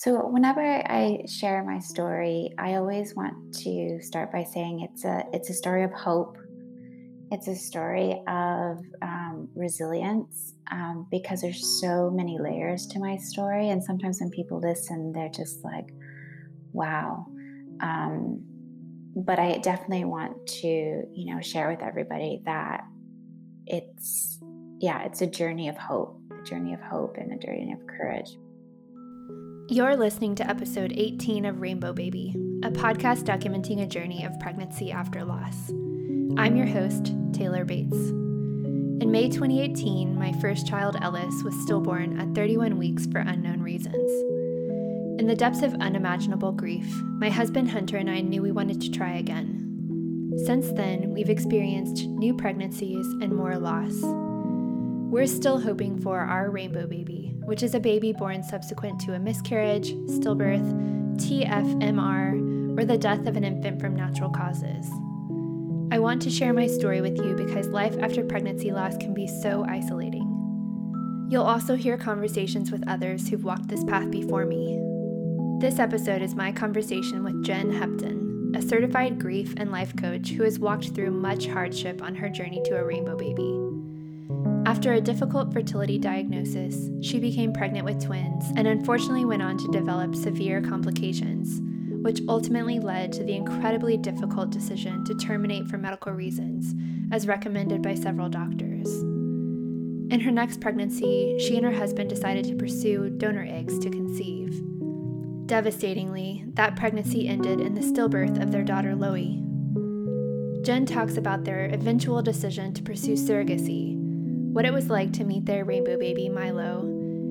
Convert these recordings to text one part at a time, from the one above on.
So, whenever I share my story, I always want to start by saying it's a it's a story of hope. It's a story of um, resilience um, because there's so many layers to my story, and sometimes when people listen, they're just like, "Wow." Um, but I definitely want to, you know, share with everybody that it's yeah, it's a journey of hope, a journey of hope, and a journey of courage. You're listening to episode 18 of Rainbow Baby, a podcast documenting a journey of pregnancy after loss. I'm your host, Taylor Bates. In May 2018, my first child, Ellis, was stillborn at 31 weeks for unknown reasons. In the depths of unimaginable grief, my husband Hunter and I knew we wanted to try again. Since then, we've experienced new pregnancies and more loss. We're still hoping for our rainbow baby, which is a baby born subsequent to a miscarriage, stillbirth, TFMR, or the death of an infant from natural causes. I want to share my story with you because life after pregnancy loss can be so isolating. You'll also hear conversations with others who've walked this path before me. This episode is my conversation with Jen Hepton, a certified grief and life coach who has walked through much hardship on her journey to a rainbow baby. After a difficult fertility diagnosis, she became pregnant with twins and unfortunately went on to develop severe complications, which ultimately led to the incredibly difficult decision to terminate for medical reasons, as recommended by several doctors. In her next pregnancy, she and her husband decided to pursue donor eggs to conceive. Devastatingly, that pregnancy ended in the stillbirth of their daughter Loie. Jen talks about their eventual decision to pursue surrogacy what it was like to meet their rainbow baby, Milo,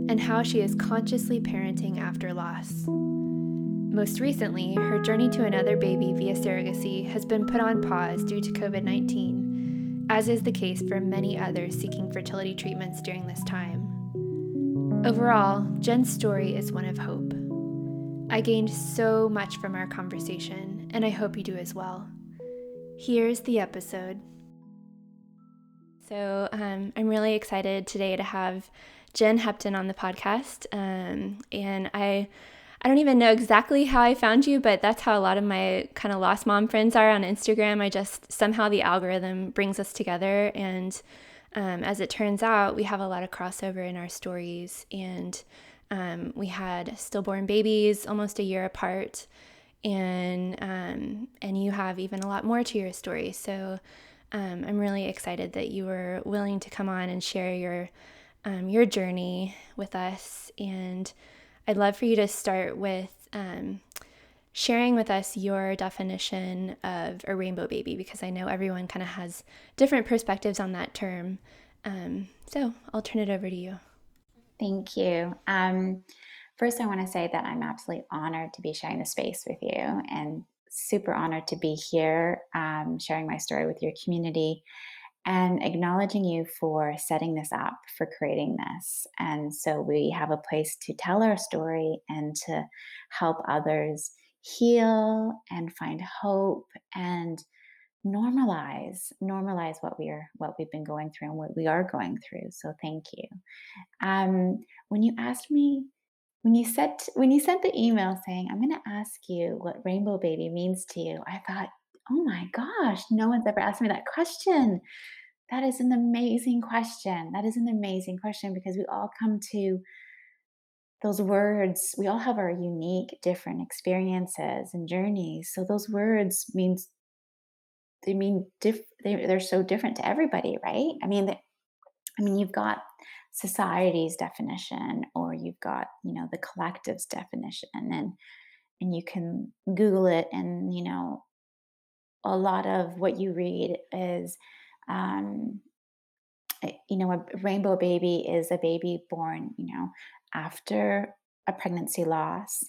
and how she is consciously parenting after loss. Most recently, her journey to another baby via surrogacy has been put on pause due to COVID 19, as is the case for many others seeking fertility treatments during this time. Overall, Jen's story is one of hope. I gained so much from our conversation, and I hope you do as well. Here's the episode. So um, I'm really excited today to have Jen Hepton on the podcast. Um, and I, I don't even know exactly how I found you, but that's how a lot of my kind of lost mom friends are on Instagram. I just somehow the algorithm brings us together. And um, as it turns out, we have a lot of crossover in our stories. And um, we had stillborn babies almost a year apart. And um, and you have even a lot more to your story. So um, I'm really excited that you were willing to come on and share your um, your journey with us. And I'd love for you to start with um, sharing with us your definition of a rainbow baby because I know everyone kind of has different perspectives on that term. Um, so I'll turn it over to you. Thank you. Um, first, I want to say that I'm absolutely honored to be sharing the space with you and super honored to be here, um, sharing my story with your community and acknowledging you for setting this up, for creating this. And so we have a place to tell our story and to help others heal and find hope and normalize normalize what we're what we've been going through and what we are going through so thank you um, when you asked me when you said when you sent the email saying, "I'm gonna ask you what rainbow baby means to you," I thought, "Oh my gosh, no one's ever asked me that question." That is an amazing question. That is an amazing question because we all come to those words, we all have our unique, different experiences and journeys. So those words means they mean diff, they, they're so different to everybody, right? I mean, I mean, you've got society's definition or you've got you know the collective's definition and and you can google it and you know a lot of what you read is um, eh, you know a rainbow baby is a baby born you know after a pregnancy loss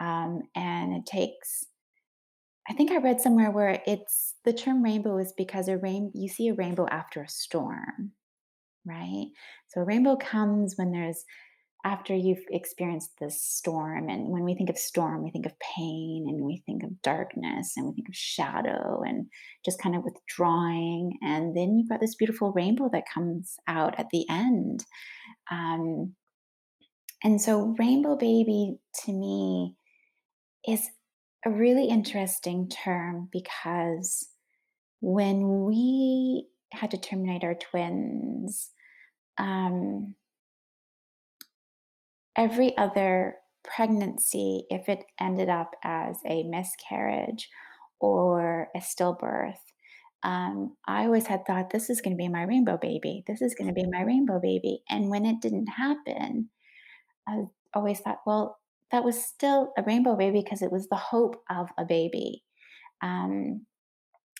um, and it takes i think i read somewhere where it's the term rainbow is because a rain you see a rainbow after a storm right? So a rainbow comes when there's after you've experienced this storm. And when we think of storm, we think of pain and we think of darkness and we think of shadow and just kind of withdrawing. And then you've got this beautiful rainbow that comes out at the end. Um, And so, rainbow baby to me is a really interesting term because when we had to terminate our twins, um, every other pregnancy, if it ended up as a miscarriage or a stillbirth, um, I always had thought, this is going to be my rainbow baby. This is going to be my rainbow baby. And when it didn't happen, I always thought, well, that was still a rainbow baby because it was the hope of a baby. Um,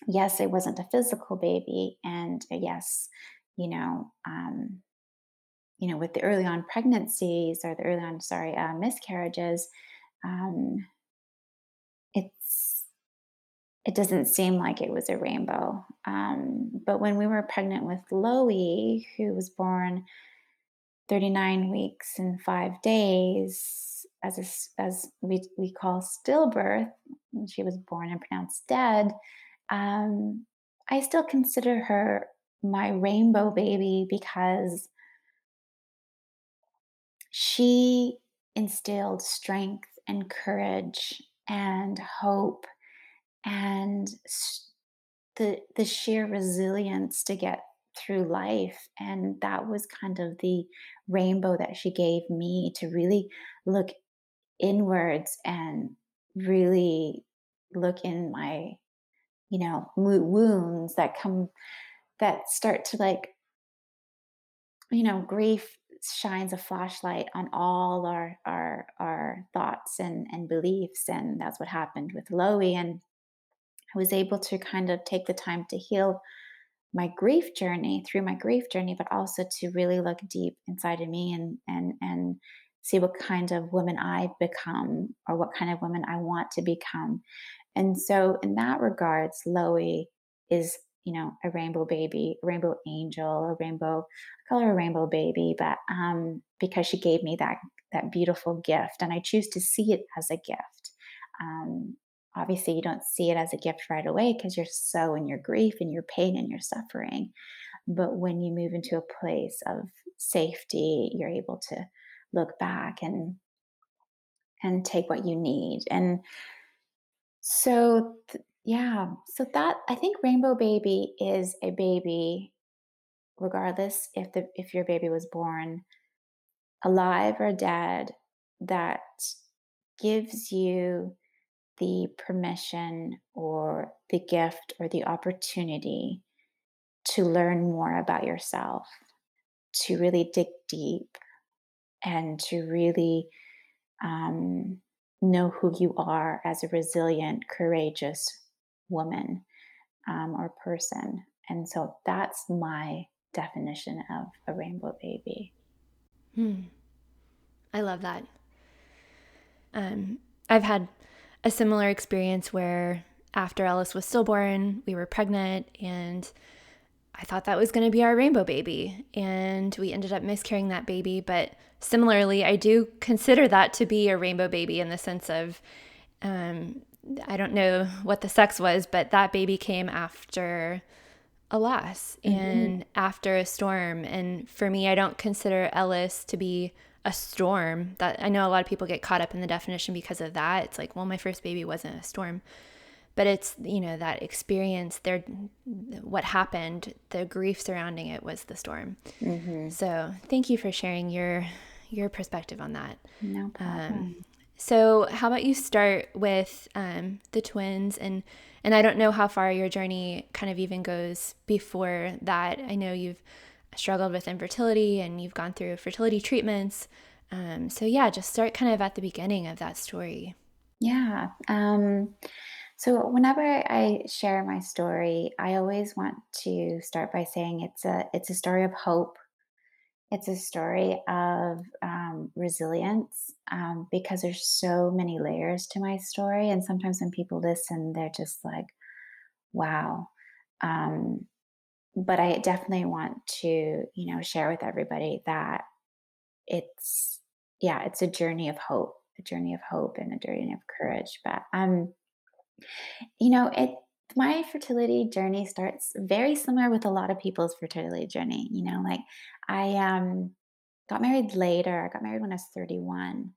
yes, it wasn't a physical baby, and uh, yes, you know, um, you know, with the early on pregnancies or the early on, sorry, uh, miscarriages, um, it's it doesn't seem like it was a rainbow. Um, but when we were pregnant with Loie, who was born 39 weeks and five days, as a as we we call stillbirth, she was born and pronounced dead, um, I still consider her my rainbow baby because she instilled strength and courage and hope and the the sheer resilience to get through life and that was kind of the rainbow that she gave me to really look inwards and really look in my you know wounds that come that start to like you know grief shines a flashlight on all our our our thoughts and and beliefs and that's what happened with Loie and I was able to kind of take the time to heal my grief journey through my grief journey but also to really look deep inside of me and and and see what kind of woman I've become or what kind of woman I want to become. And so, in that regards, Loie is, you know, a rainbow baby, a rainbow angel, a rainbow, I call her a rainbow baby, but um, because she gave me that that beautiful gift, and I choose to see it as a gift. Um, obviously, you don't see it as a gift right away because you're so in your grief and your pain and your suffering. But when you move into a place of safety, you're able to look back and and take what you need. And so, th yeah, so that I think Rainbow Baby is a baby regardless if the if your baby was born alive or dead that gives you the permission or the gift or the opportunity to learn more about yourself, to really dig deep and to really um, know who you are as a resilient, courageous woman um, or person. And so that's my definition of a rainbow baby. Hmm. I love that. Um, I've had a similar experience where after Ellis was stillborn, we were pregnant and I thought that was going to be our rainbow baby. And we ended up miscarrying that baby. But similarly, I do consider that to be a rainbow baby in the sense of, um, I don't know what the sex was, but that baby came after a loss Mm-hmm. and after a storm. And for me, I don't consider Ellis to be a storm. That I know a lot of people get caught up in the definition because of that. It's like, well, my first baby wasn't a storm but it's you know that experience there what happened the grief surrounding it was the storm Mm-hmm. so thank you for sharing your your perspective on that No problem. um, so how about you start with um, the twins and and i don't know how far your journey kind of even goes before that i know you've struggled with infertility and you've gone through fertility treatments um, so yeah just start kind of at the beginning of that story yeah. Um, so whenever I share my story, I always want to start by saying it's a it's a story of hope. It's a story of um, resilience um, because there's so many layers to my story, and sometimes when people listen, they're just like, "Wow." Um, but I definitely want to, you know, share with everybody that it's, yeah, it's a journey of hope, a journey of hope and a journey of courage. But, um, you know, it, my fertility journey starts very similar with a lot of people's fertility journey. You know, like I, um, got married later. I got married when I was 31.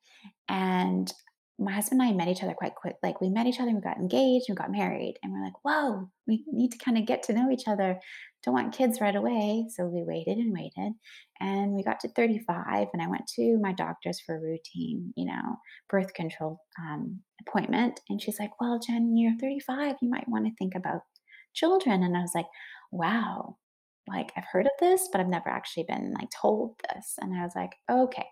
And my husband and I met each other quite quick. Like we met each other, we got engaged, we got married, and we're like, whoa, we need to kind of get to know each other. Don't want kids right away. So we waited and waited. And we got to 35, and I went to my doctor's for a routine, you know, birth control um, appointment. And she's like, well, Jen, you're 35. You might want to think about children. And I was like, wow, like I've heard of this, but I've never actually been like told this. And I was like, okay.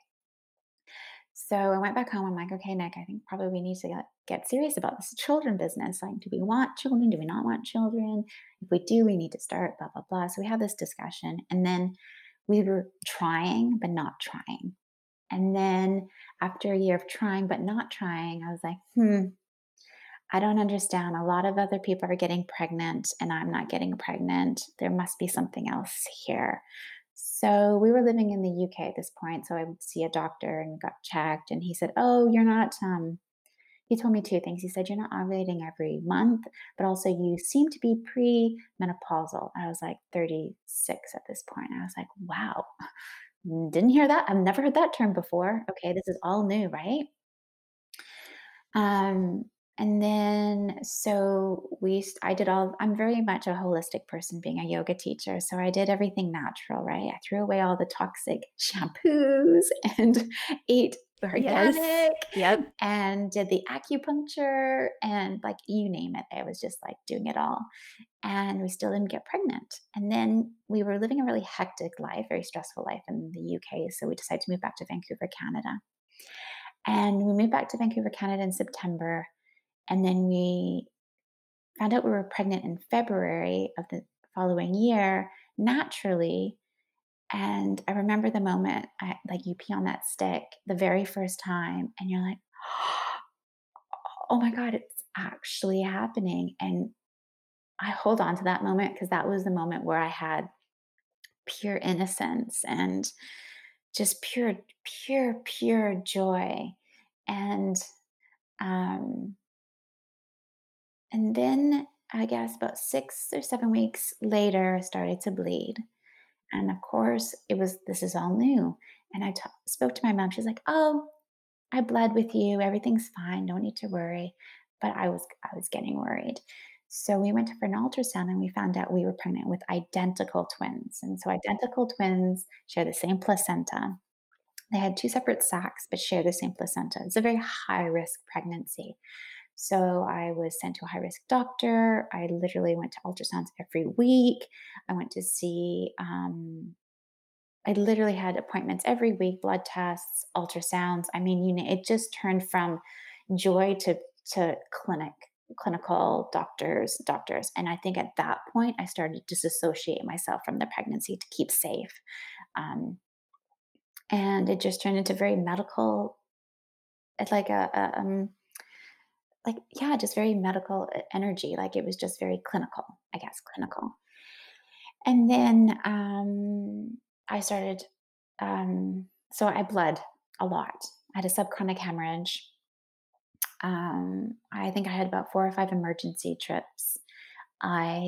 So I went back home. I'm like, okay, Nick, I think probably we need to get, get serious about this children business. Like, do we want children? Do we not want children? If we do, we need to start, blah, blah, blah. So we had this discussion. And then we were trying, but not trying. And then after a year of trying, but not trying, I was like, hmm, I don't understand. A lot of other people are getting pregnant and I'm not getting pregnant. There must be something else here. So we were living in the UK at this point. So I would see a doctor and got checked, and he said, "Oh, you're not." Um, he told me two things. He said, "You're not ovulating every month, but also you seem to be pre-menopausal." I was like 36 at this point. I was like, "Wow, didn't hear that. I've never heard that term before. Okay, this is all new, right?" Um, and then so we i did all I'm very much a holistic person being a yoga teacher. So I did everything natural, right? I threw away all the toxic shampoos and ate Yes. organic Yep. and did the acupuncture and like you name it. I was just like doing it all. And we still didn't get pregnant. And then we were living a really hectic life, very stressful life in the UK. So we decided to move back to Vancouver, Canada. And we moved back to Vancouver, Canada in September and then we found out we were pregnant in February of the following year naturally. And I remember the moment I, like you pee on that stick the very first time, and you're like, oh my God, it's actually happening. And I hold on to that moment because that was the moment where I had pure innocence and just pure, pure, pure joy. And um, And then I guess about 6 or 7 weeks later, I started to bleed. And of course, it was this is all new. And I spoke to my mom. She's like, "Oh, I bled with you. Everything's fine. Don't need to worry." But I was I was getting worried. So we went for an ultrasound and we found out we were pregnant with identical twins. And so identical twins share the same placenta. They had 2 separate sacs but share the same placenta. It's a very high risk pregnancy. So I was sent to a high risk doctor. I literally went to ultrasounds every week. I went to see, um, I literally had appointments every week, blood tests, ultrasounds. I mean, you know, it just turned from joy to to clinic, clinical doctors, doctors. And I think at that point, I started to disassociate myself from the pregnancy to keep safe. Um, and it just turned into very medical, it's like a, a um, like yeah just very medical e- energy like it was just very clinical i guess clinical. And then um i started um so i bled a lot. I had a subchorionic hemorrhage. Um i think i had about four or five emergency trips. I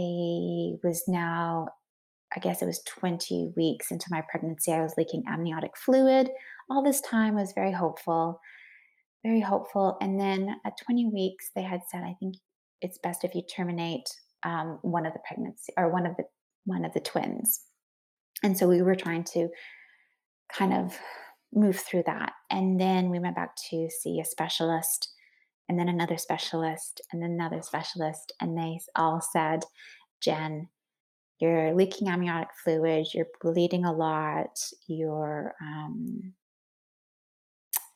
was now i guess it was 20 weeks into my pregnancy i was leaking amniotic fluid. All this time I was very hopeful very hopeful. And then at 20 weeks, they had said, I think it's best if you terminate um, one of the pregnancy or one of the one of the twins. And so we were trying to kind of move through that. And then we went back to see a specialist and then another specialist and then another specialist. And they all said, Jen, you're leaking amniotic fluid, you're bleeding a lot, you're um,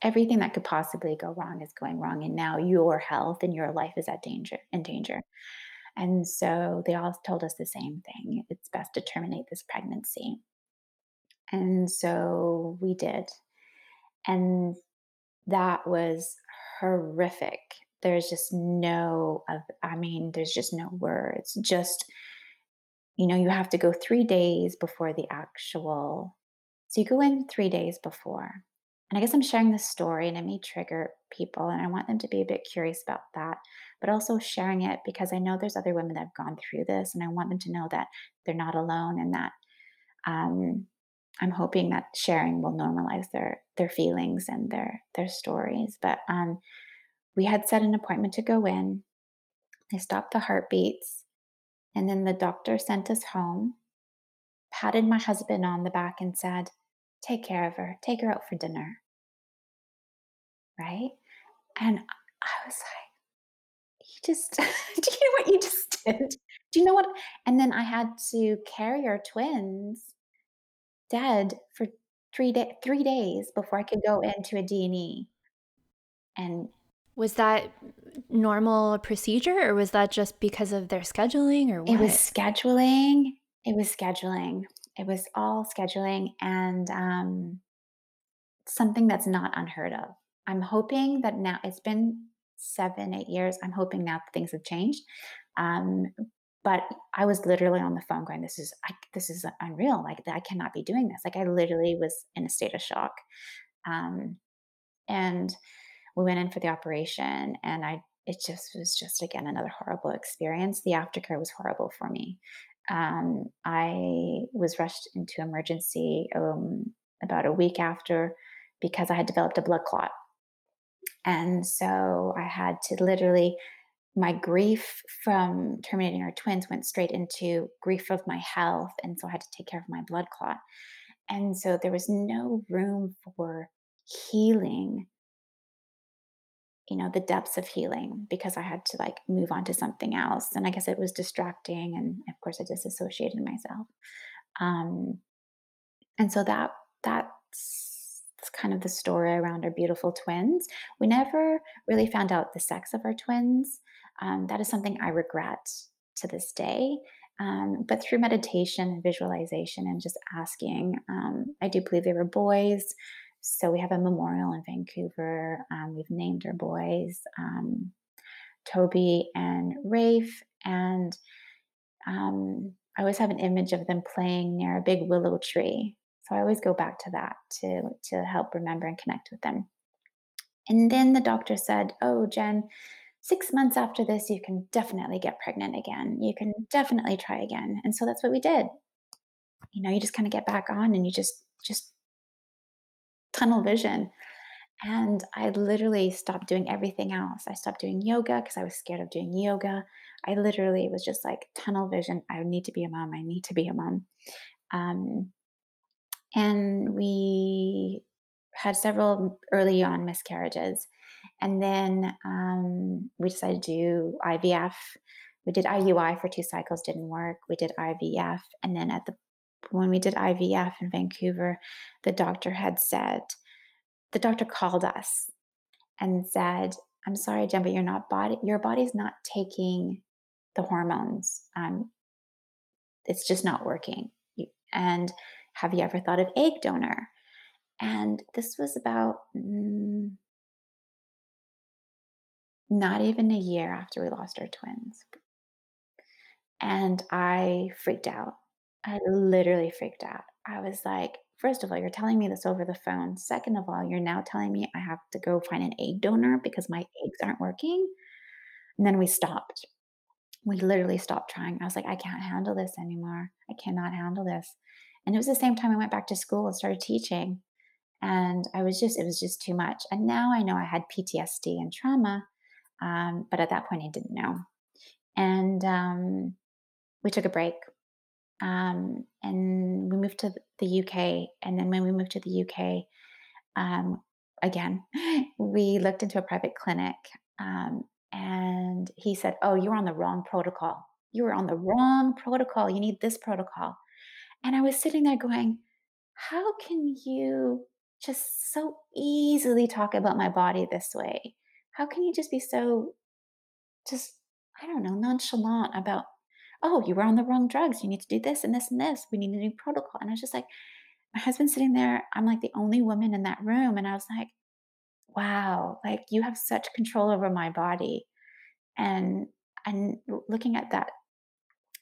everything that could possibly go wrong is going wrong and now your health and your life is at danger in danger. And so they all told us the same thing it's best to terminate this pregnancy. And so we did. And that was horrific. There's just no i mean there's just no words. Just you know you have to go 3 days before the actual so you go in 3 days before and I guess I'm sharing this story and it may trigger people, and I want them to be a bit curious about that, but also sharing it because I know there's other women that have gone through this, and I want them to know that they're not alone and that um, I'm hoping that sharing will normalize their their feelings and their their stories. But um, we had set an appointment to go in. They stopped the heartbeats, and then the doctor sent us home, patted my husband on the back, and said, "Take care of her. Take her out for dinner." Right? And I was like, "You just do you know what you just did? Do you know what?" And then I had to carry our twins dead for 3 day 3 days before I could go into a D&E. And Was that normal procedure or was that just because of their scheduling or what? it was scheduling, it was scheduling. It was all scheduling and, um, something that's not unheard of. I'm hoping that now it's been 7, 8 years. I'm hoping now things have changed. Um, but I was literally on the phone going, "This is I this is unreal. Like, I cannot be doing this." Like, I literally was in a state of shock. Um, and we went in for the operation and I it just was just again another horrible experience. The aftercare was horrible for me. Um, I was rushed into emergency um, about a week after because I had developed a blood clot. And so I had to literally, my grief from terminating our twins went straight into grief of my health. And so I had to take care of my blood clot. And so there was no room for healing you know, the depths of healing because I had to like move on to something else. And I guess it was distracting. And of course, I disassociated myself. Um, and so that that's, kind of the story around our beautiful twins. We never really found out the sex of our twins. Um, that is something I regret to this day. Um, but through meditation and visualization and just asking, um, I do believe they were boys. So we have a memorial in Vancouver. Um, we've named our boys um, Toby and Rafe. And um, I always have an image of them playing near a big willow tree. I always go back to that to, to help remember and connect with them. And then the doctor said, Oh, Jen, six months after this, you can definitely get pregnant again. You can definitely try again. And so that's what we did. You know, you just kind of get back on and you just, just tunnel vision. And I literally stopped doing everything else. I stopped doing yoga because I was scared of doing yoga. I literally was just like tunnel vision. I need to be a mom. I need to be a mom. Um, and we had several early on miscarriages. And then um, we decided to do IVF. We did IUI for two cycles, didn't work. We did IVF. And then at the when we did IVF in Vancouver, the doctor had said, the doctor called us and said, I'm sorry, Jen, but you're not body, your body's not taking the hormones. Um, it's just not working. And have you ever thought of egg donor? And this was about mm, not even a year after we lost our twins. And I freaked out. I literally freaked out. I was like, first of all, you're telling me this over the phone. Second of all, you're now telling me I have to go find an egg donor because my eggs aren't working. And then we stopped. We literally stopped trying. I was like, I can't handle this anymore. I cannot handle this. And it was the same time I went back to school and started teaching. And I was just, it was just too much. And now I know I had PTSD and trauma. Um, but at that point, I didn't know. And um, we took a break um, and we moved to the UK. And then when we moved to the UK, um, again, we looked into a private clinic, um, and he said, "Oh, you're on the wrong protocol. You were on the wrong protocol. You need this protocol." And I was sitting there going, "How can you just so easily talk about my body this way? How can you just be so just I don't know, nonchalant about oh, you were on the wrong drugs. You need to do this and this and this. We need a new protocol. And I was just like, my husband's sitting there. I'm like the only woman in that room. And I was like, wow, like you have such control over my body. And and looking at that,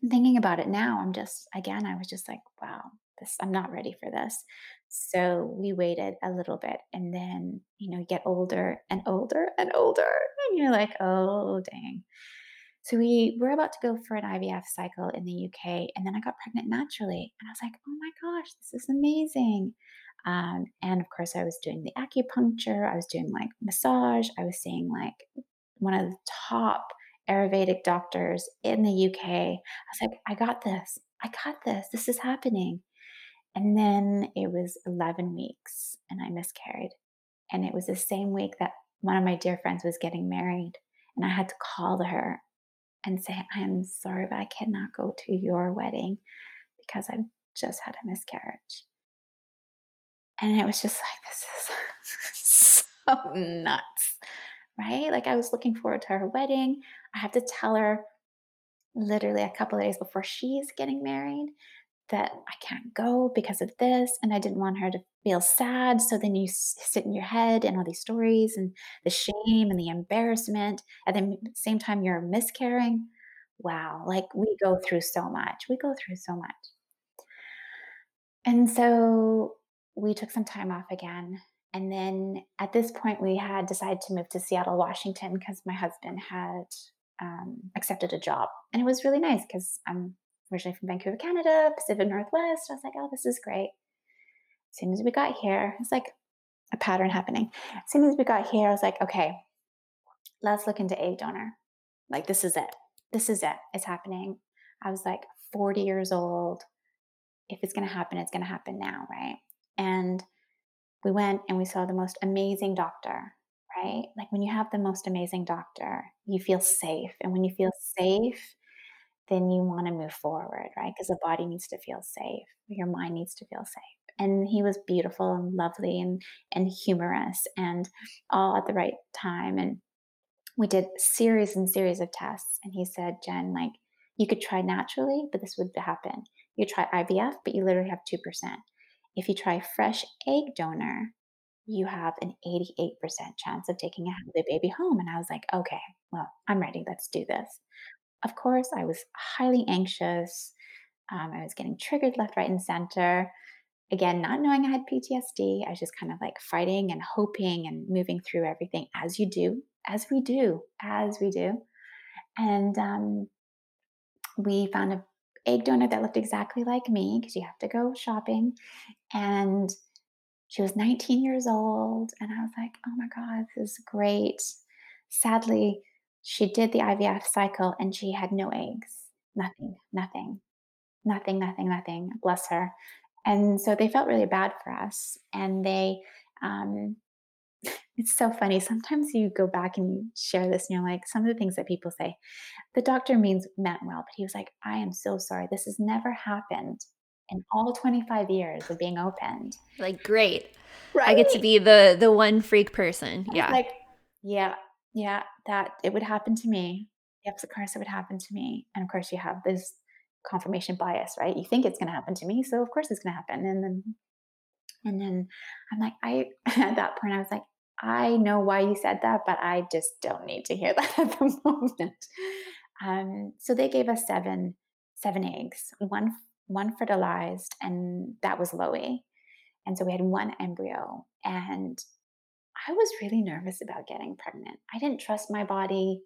thinking about it now, I'm just again, I was just like, wow, this I'm not ready for this. So we waited a little bit and then, you know, you get older and older and older. And you're like, oh dang. So we were about to go for an IVF cycle in the UK, and then I got pregnant naturally. And I was like, oh my gosh, this is amazing. Um, and of course, I was doing the acupuncture, I was doing like massage, I was seeing like one of the top Ayurvedic doctors in the UK. I was like, I got this. I got this. This is happening. And then it was 11 weeks and I miscarried. And it was the same week that one of my dear friends was getting married. And I had to call her and say, I am sorry, but I cannot go to your wedding because I've just had a miscarriage. And it was just like, this is so nuts, right? Like, I was looking forward to her wedding. I have to tell her literally a couple of days before she's getting married that I can't go because of this. And I didn't want her to feel sad. So then you sit in your head and all these stories and the shame and the embarrassment. At the same time, you're miscarrying. Wow. Like we go through so much. We go through so much. And so we took some time off again. And then at this point, we had decided to move to Seattle, Washington, because my husband had um, accepted a job. And it was really nice because I'm originally from Vancouver, Canada, Pacific Northwest. I was like, oh, this is great. As soon as we got here, it's like a pattern happening. As soon as we got here, I was like, okay, let's look into egg donor. Like, this is it. This is it. It's happening. I was like 40 years old. If it's going to happen, it's going to happen now, right? And we went and we saw the most amazing doctor, right? Like when you have the most amazing doctor, you feel safe. And when you feel safe, then you want to move forward, right? Because the body needs to feel safe, your mind needs to feel safe. And he was beautiful and lovely and and humorous and all at the right time. And we did series and series of tests. And he said, Jen, like you could try naturally, but this would happen. You try IVF, but you literally have 2%. If you try fresh egg donor, you have an 88% chance of taking a healthy baby home. And I was like, okay, well, I'm ready. Let's do this. Of course, I was highly anxious. Um, I was getting triggered left, right, and center. Again, not knowing I had PTSD, I was just kind of like fighting and hoping and moving through everything as you do, as we do, as we do. And um, we found a egg donor that looked exactly like me because you have to go shopping. And she was 19 years old. And I was like, oh my God, this is great. Sadly, she did the IVF cycle and she had no eggs. Nothing, nothing, nothing, nothing, nothing. Bless her. And so they felt really bad for us. And they, um, it's so funny. Sometimes you go back and you share this and you're like, some of the things that people say, the doctor means meant well, but he was like, I am so sorry. This has never happened in all 25 years of being opened. Like, great. Right. I get to be the the one freak person. Yeah. Like, yeah, yeah, that it would happen to me. Yes, of course it would happen to me. And of course you have this confirmation bias, right? You think it's gonna happen to me, so of course it's gonna happen. And then and then I'm like, I at that point I was like, I know why you said that, but I just don't need to hear that at the moment. Um, so they gave us seven seven eggs, one one fertilized, and that was Loie. And so we had one embryo, and I was really nervous about getting pregnant. I didn't trust my body.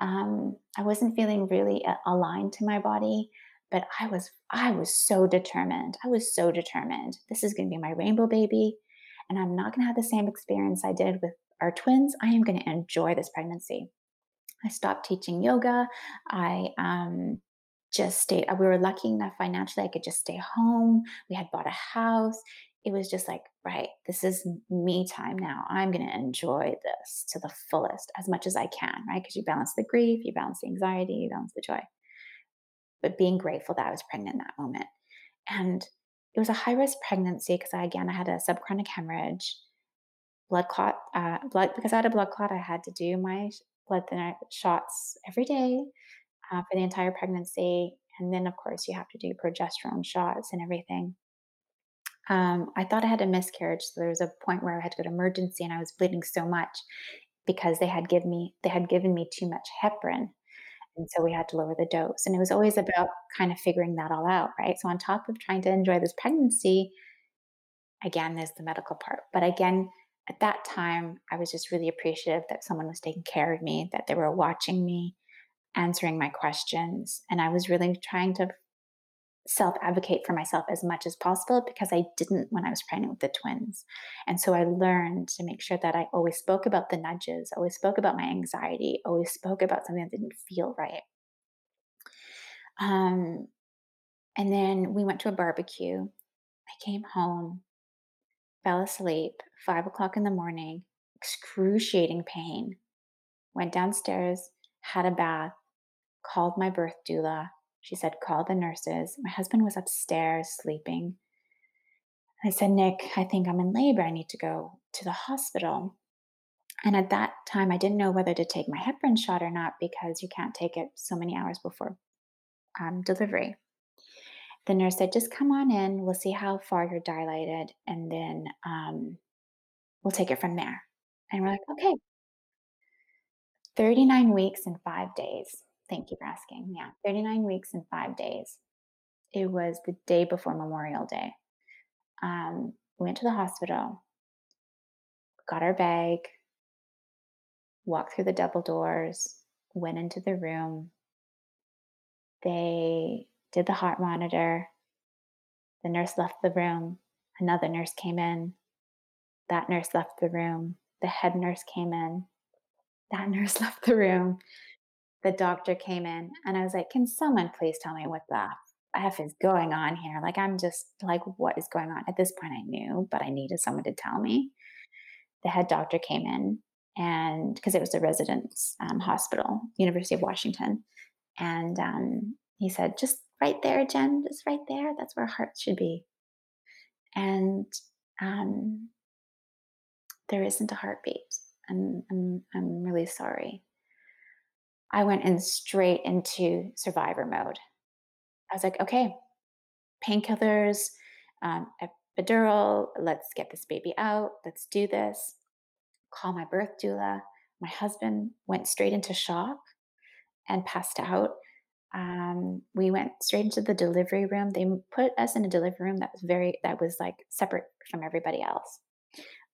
Um, I wasn't feeling really aligned to my body, but I was I was so determined. I was so determined. This is going to be my rainbow baby, and I'm not going to have the same experience I did with our twins. I am going to enjoy this pregnancy. I stopped teaching yoga. I um, just stayed. We were lucky enough financially; I could just stay home. We had bought a house. It was just like, right, this is me time now. I'm going to enjoy this to the fullest as much as I can, right? Because you balance the grief, you balance the anxiety, you balance the joy. But being grateful that I was pregnant in that moment. And it was a high risk pregnancy because I, again, I had a subchorionic hemorrhage blood clot, uh, blood because I had a blood clot. I had to do my blood thinner shots every day uh, for the entire pregnancy, and then of course you have to do progesterone shots and everything. Um, I thought I had a miscarriage, so there was a point where I had to go to emergency, and I was bleeding so much because they had given me they had given me too much heparin, and so we had to lower the dose. And it was always about kind of figuring that all out, right? So on top of trying to enjoy this pregnancy, again, there's the medical part. But again, at that time, I was just really appreciative that someone was taking care of me, that they were watching me. answering my questions. And I was really trying to self advocate for myself as much as possible because I didn't when I was pregnant with the twins. And so I learned to make sure that I always spoke about the nudges, always spoke about my anxiety, always spoke about something that didn't feel right. Um, and then we went to a barbecue. I came home, fell asleep, five o'clock in the morning, excruciating pain. Went downstairs, had a bath, called my birth doula. She said, call the nurses. My husband was upstairs sleeping. I said, Nick, I think I'm in labor. I need to go to the hospital. And at that time, I didn't know whether to take my heparin shot or not because you can't take it so many hours before um, delivery. The nurse said, just come on in. We'll see how far you're dilated, and then um, we'll take it from there. And we're like, okay. 39 weeks and five days. Thank you for asking. Yeah, 39 weeks and five days. It was the day before Memorial Day. Um, we went to the hospital, got our bag, walked through the double doors, went into the room. They did the heart monitor. The nurse left the room. Another nurse came in. That nurse left the room. The head nurse came in. That nurse left the room. The doctor came in, and I was like, Can someone please tell me what the F is going on here? Like, I'm just like, What is going on? At this point, I knew, but I needed someone to tell me. The head doctor came in, and because it was a residence um, hospital, University of Washington. And um, he said, Just right there, Jen, just right there. That's where hearts should be. And um, there isn't a heartbeat. And I'm, I'm really sorry. I went in straight into survivor mode. I was like, okay, painkillers, um, epidural, let's get this baby out, let's do this. Call my birth doula. My husband went straight into shock and passed out. Um, we went straight into the delivery room. They put us in a delivery room that was very, that was like separate from everybody else.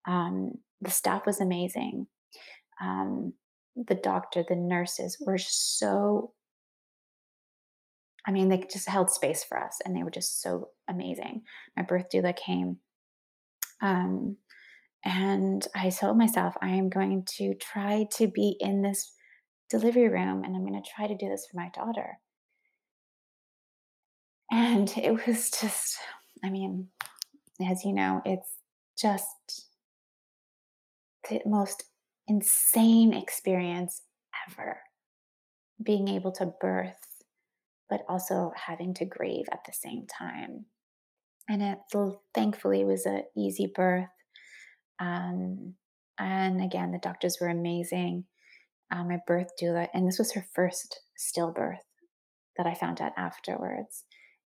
Um, the staff was amazing. Um, the doctor, the nurses were so, I mean, they just held space for us and they were just so amazing. My birth doula came. Um, and I told myself, I am going to try to be in this delivery room and I'm going to try to do this for my daughter. And it was just, I mean, as you know, it's just the most insane experience ever. Being able to birth, but also having to grieve at the same time. And it thankfully was an easy birth. Um, and again, the doctors were amazing. Um, my birth doula, and this was her first stillbirth that I found out afterwards.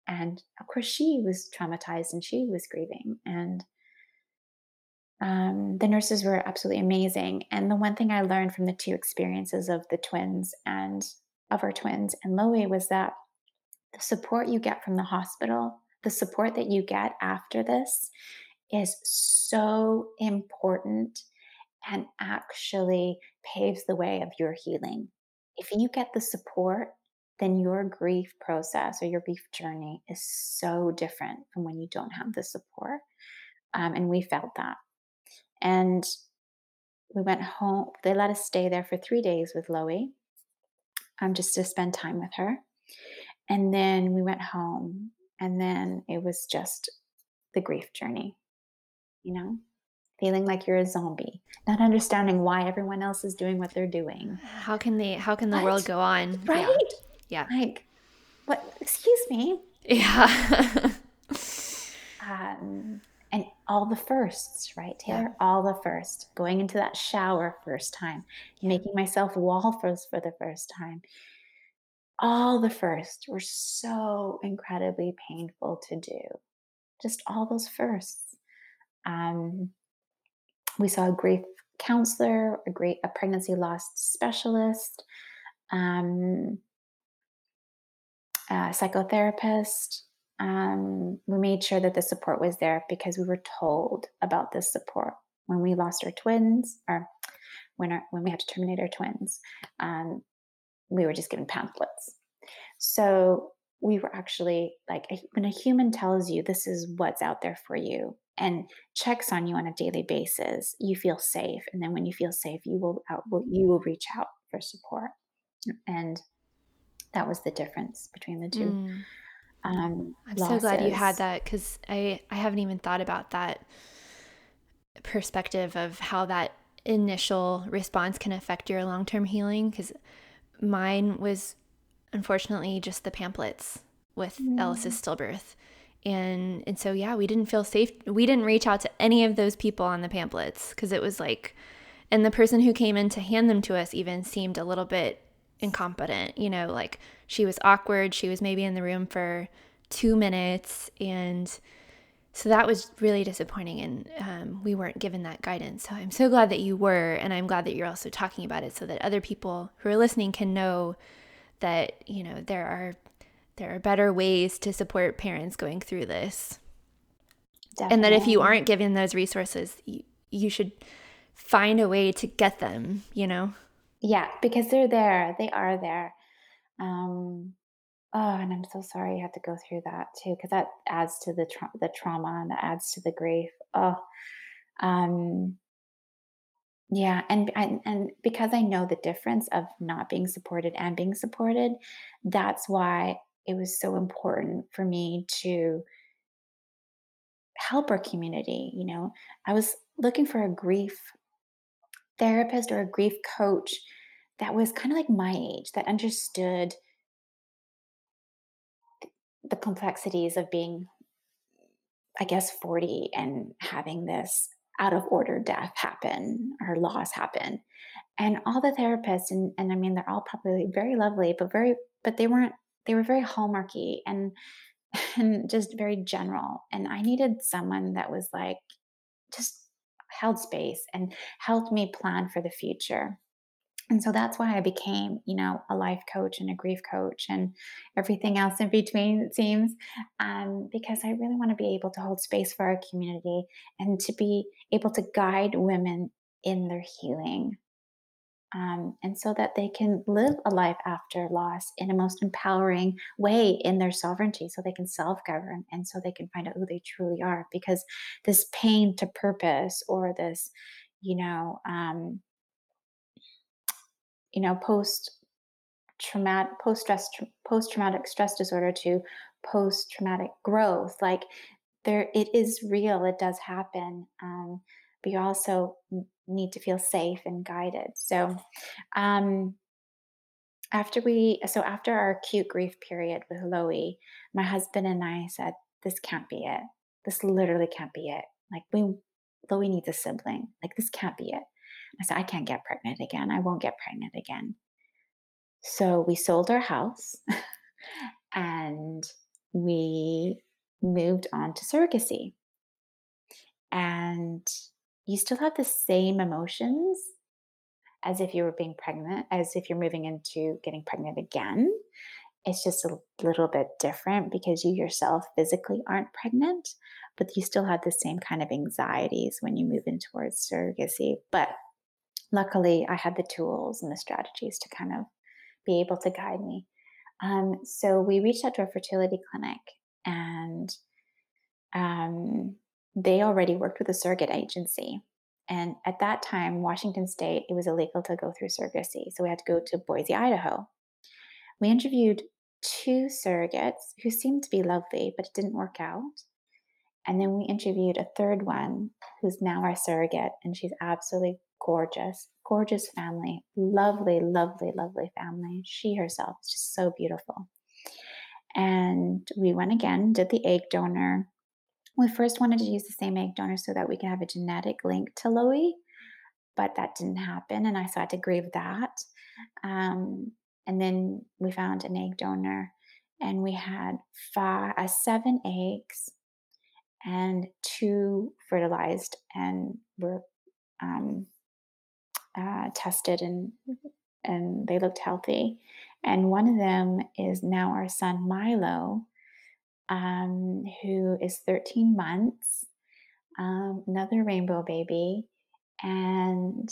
And of course, she was traumatized and she was grieving. And um, the nurses were absolutely amazing. And the one thing I learned from the two experiences of the twins and of our twins and Loie was that the support you get from the hospital, the support that you get after this is so important and actually paves the way of your healing. If you get the support, then your grief process or your grief journey is so different from when you don't have the support. Um, and we felt that. And we went home. They let us stay there for three days with Loie, um, just to spend time with her. And then we went home. And then it was just the grief journey, you know, feeling like you're a zombie, not understanding why everyone else is doing what they're doing. How can they, how can the what? world go on? Right? Yeah. yeah. Like, what? Excuse me. Yeah. um, all the firsts, right, Taylor? Yeah. All the first. Going into that shower first time, yeah. making myself waffles for the first time. All the first were so incredibly painful to do. Just all those firsts. Um, we saw a grief counselor, a great a pregnancy loss specialist, um, a psychotherapist, um, we made sure that the support was there because we were told about this support when we lost our twins or when our, when we had to terminate our twins. Um, we were just given pamphlets. So we were actually like when a human tells you this is what's out there for you and checks on you on a daily basis, you feel safe. And then when you feel safe, you will out, you will reach out for support. And that was the difference between the two. Mm. Um, I'm so glad you had that because I, I haven't even thought about that perspective of how that initial response can affect your long term healing. Because mine was unfortunately just the pamphlets with Ellis's Mm, stillbirth. And and so yeah, we didn't feel safe. We didn't reach out to any of those people on the pamphlets because it was like and the person who came in to hand them to us even seemed a little bit incompetent, you know, like she was awkward, she was maybe in the room for 2 minutes. And so that was really disappointing. And um, we weren't given that guidance. So i'm so glad that you were. And i'm glad that you're also talking about it so that other people who are listening can know that you know there are there are better ways to support parents going through this. And that if you aren't given those resources you, you should find a way to get them you know? Yeah, because they're there. They are there. Um, oh, and I'm so sorry you had to go through that too, because that adds to the tra- the trauma and that adds to the grief. Oh, um, yeah, and and and because I know the difference of not being supported and being supported, that's why it was so important for me to help our community. You know, I was looking for a grief therapist or a grief coach that was kind of like my age that understood the complexities of being I guess 40 and having this out of order death happen or loss happen. And all the therapists and and I mean they're all probably very lovely, but very but they weren't they were very hallmarky and and just very general. And I needed someone that was like just held space and helped me plan for the future. And so that's why I became, you know, a life coach and a grief coach and everything else in between, it seems, um, because I really want to be able to hold space for our community and to be able to guide women in their healing. Um, and so that they can live a life after loss in a most empowering way in their sovereignty, so they can self govern and so they can find out who they truly are. Because this pain to purpose or this, you know, um, you know, post traumatic post stress post traumatic stress disorder to post traumatic growth like there it is real it does happen um, but you also need to feel safe and guided. So um after we so after our acute grief period with Loie, my husband and I said this can't be it. This literally can't be it. Like we Loie needs a sibling. Like this can't be it I said I can't get pregnant again I won't get pregnant again so we sold our house and we moved on to surrogacy. And you still have the same emotions as if you were being pregnant, as if you're moving into getting pregnant again. It's just a little bit different because you yourself physically aren't pregnant, but you still have the same kind of anxieties when you move in towards surrogacy. But luckily, I had the tools and the strategies to kind of be able to guide me. Um, so we reached out to a fertility clinic and um, they already worked with a surrogate agency. And at that time, Washington State, it was illegal to go through surrogacy. So we had to go to Boise, Idaho. We interviewed two surrogates who seemed to be lovely, but it didn't work out. And then we interviewed a third one who's now our surrogate, and she's absolutely gorgeous, gorgeous family, lovely, lovely, lovely family. She herself is just so beautiful. And we went again, did the egg donor. We first wanted to use the same egg donor so that we could have a genetic link to Loie, but that didn't happen. And I so I had to grieve that. Um, and then we found an egg donor and we had five, uh, seven eggs and two fertilized and were um, uh, tested and and they looked healthy. And one of them is now our son Milo, um, who is 13 months, um, another rainbow baby, and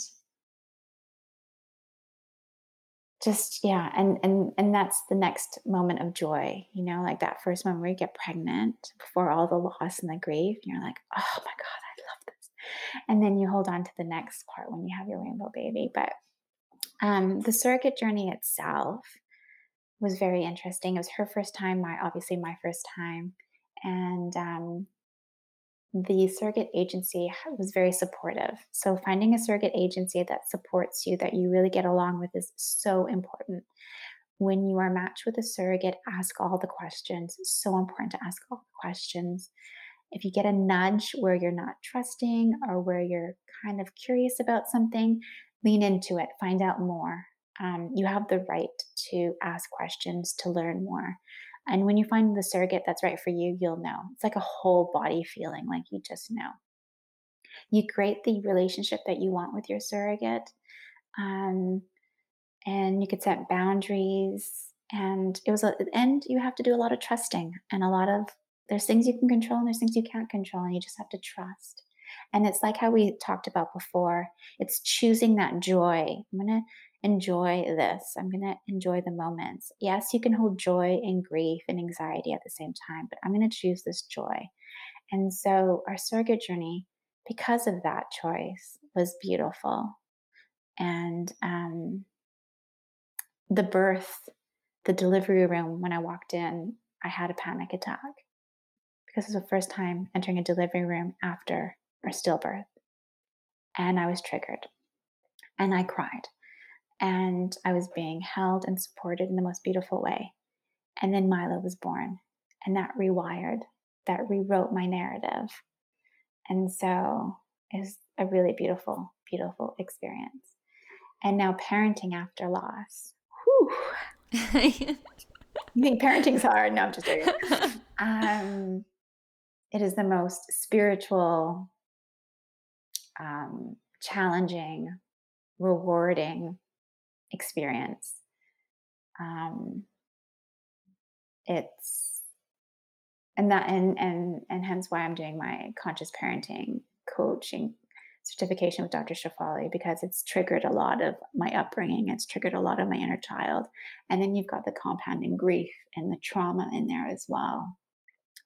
just yeah and and and that's the next moment of joy you know like that first moment where you get pregnant before all the loss and the grief you're like oh my god and then you hold on to the next part when you have your rainbow baby but um, the surrogate journey itself was very interesting it was her first time my obviously my first time and um, the surrogate agency was very supportive. So, finding a surrogate agency that supports you, that you really get along with, is so important. When you are matched with a surrogate, ask all the questions. It's so important to ask all the questions. If you get a nudge where you're not trusting or where you're kind of curious about something, lean into it, find out more. Um, you have the right to ask questions to learn more. And when you find the surrogate that's right for you, you'll know. It's like a whole body feeling, like you just know. You create the relationship that you want with your surrogate. Um, and you could set boundaries. And it was, a, and you have to do a lot of trusting and a lot of, there's things you can control and there's things you can't control, and you just have to trust. And it's like how we talked about before it's choosing that joy. I'm going to enjoy this. I'm going to enjoy the moments. Yes, you can hold joy and grief and anxiety at the same time, but I'm going to choose this joy. And so our surrogate journey, because of that choice, was beautiful. And um, the birth, the delivery room, when I walked in, I had a panic attack because it was the first time entering a delivery room after a stillbirth. And I was triggered and I cried and I was being held and supported in the most beautiful way. And then Milo was born, and that rewired, that rewrote my narrative. And so it was a really beautiful, beautiful experience. And now parenting after loss. Whew. I think parenting's hard. No, I'm just joking. Um, it is the most spiritual, um, challenging, rewarding experience. Um, it's and that and and and hence why I'm doing my conscious parenting coaching certification with Dr. Shefali because it's triggered a lot of my upbringing. It's triggered a lot of my inner child, and then you've got the compounding grief and the trauma in there as well.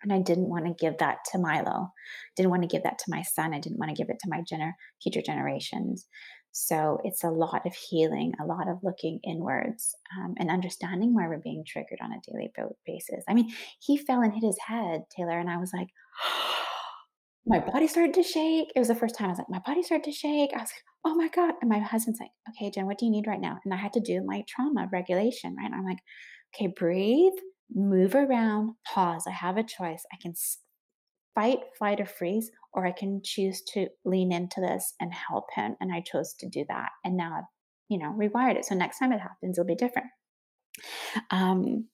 And I didn't want to give that to Milo. Didn't want to give that to my son. I didn't want to give it to my gener- future generations. So it's a lot of healing, a lot of looking inwards um, and understanding why we're being triggered on a daily basis. I mean, he fell and hit his head, Taylor, and I was like, my body started to shake. It was the first time I was like, my body started to shake. I was like, oh my God. And my husband's like, okay, Jen, what do you need right now? And I had to do my trauma regulation, right? I'm like, okay, breathe, move around, pause. I have a choice. I can fight, flight, or freeze, or I can choose to lean into this and help him. And I chose to do that. And now I've, you know, rewired it. So next time it happens, it'll be different. Um,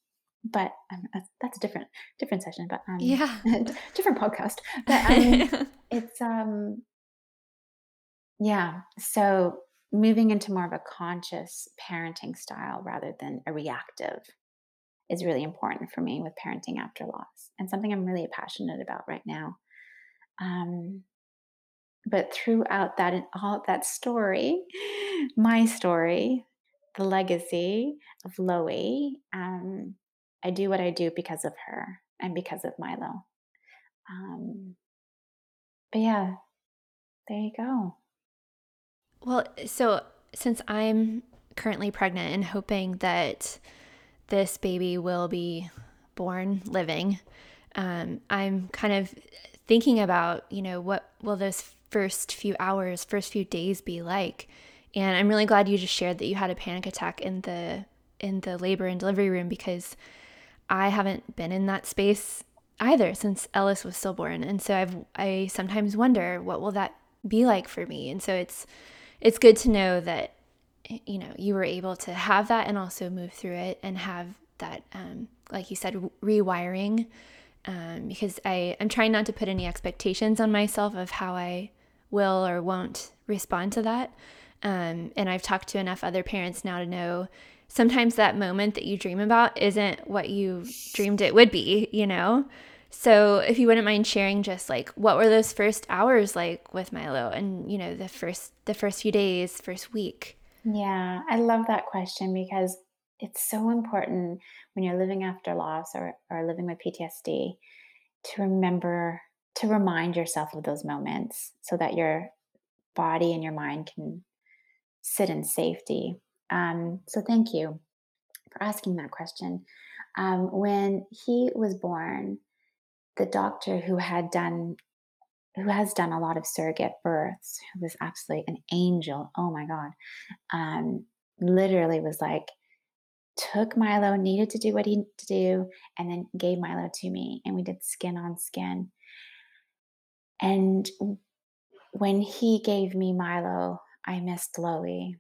but um, that's, a different different session but um yeah different podcast but um, it's um yeah so moving into more of a conscious parenting style rather than a reactive is really important for me with parenting after loss and something I'm really passionate about right now. Um, but throughout that all that story, my story, the legacy of Loie, um, I do what I do because of her and because of Milo. Um, but yeah, there you go. Well, so since I'm currently pregnant and hoping that this baby will be born living, um, I'm kind of thinking about, you know, what will those first few hours, first few days be like? And I'm really glad you just shared that you had a panic attack in the in the labor and delivery room because I haven't been in that space either since Ellis was stillborn. And so I've I sometimes wonder what will that be like for me. And so it's it's good to know that you know you were able to have that and also move through it and have that um, like you said rewiring um, because I, I'm trying not to put any expectations on myself of how I will or won't respond to that. Um, and I've talked to enough other parents now to know sometimes that moment that you dream about isn't what you dreamed it would be, you know? So if you wouldn't mind sharing just like what were those first hours like with Milo and you know the first the first few days, first week? Yeah, I love that question because it's so important when you're living after loss or, or living with PTSD to remember to remind yourself of those moments so that your body and your mind can sit in safety. Um, so, thank you for asking that question. Um, when he was born, the doctor who had done who has done a lot of surrogate births, who was absolutely an angel. Oh my God. Um, literally was like, took Milo, needed to do what he needed to do, and then gave Milo to me. And we did skin on skin. And when he gave me Milo, I missed Loie.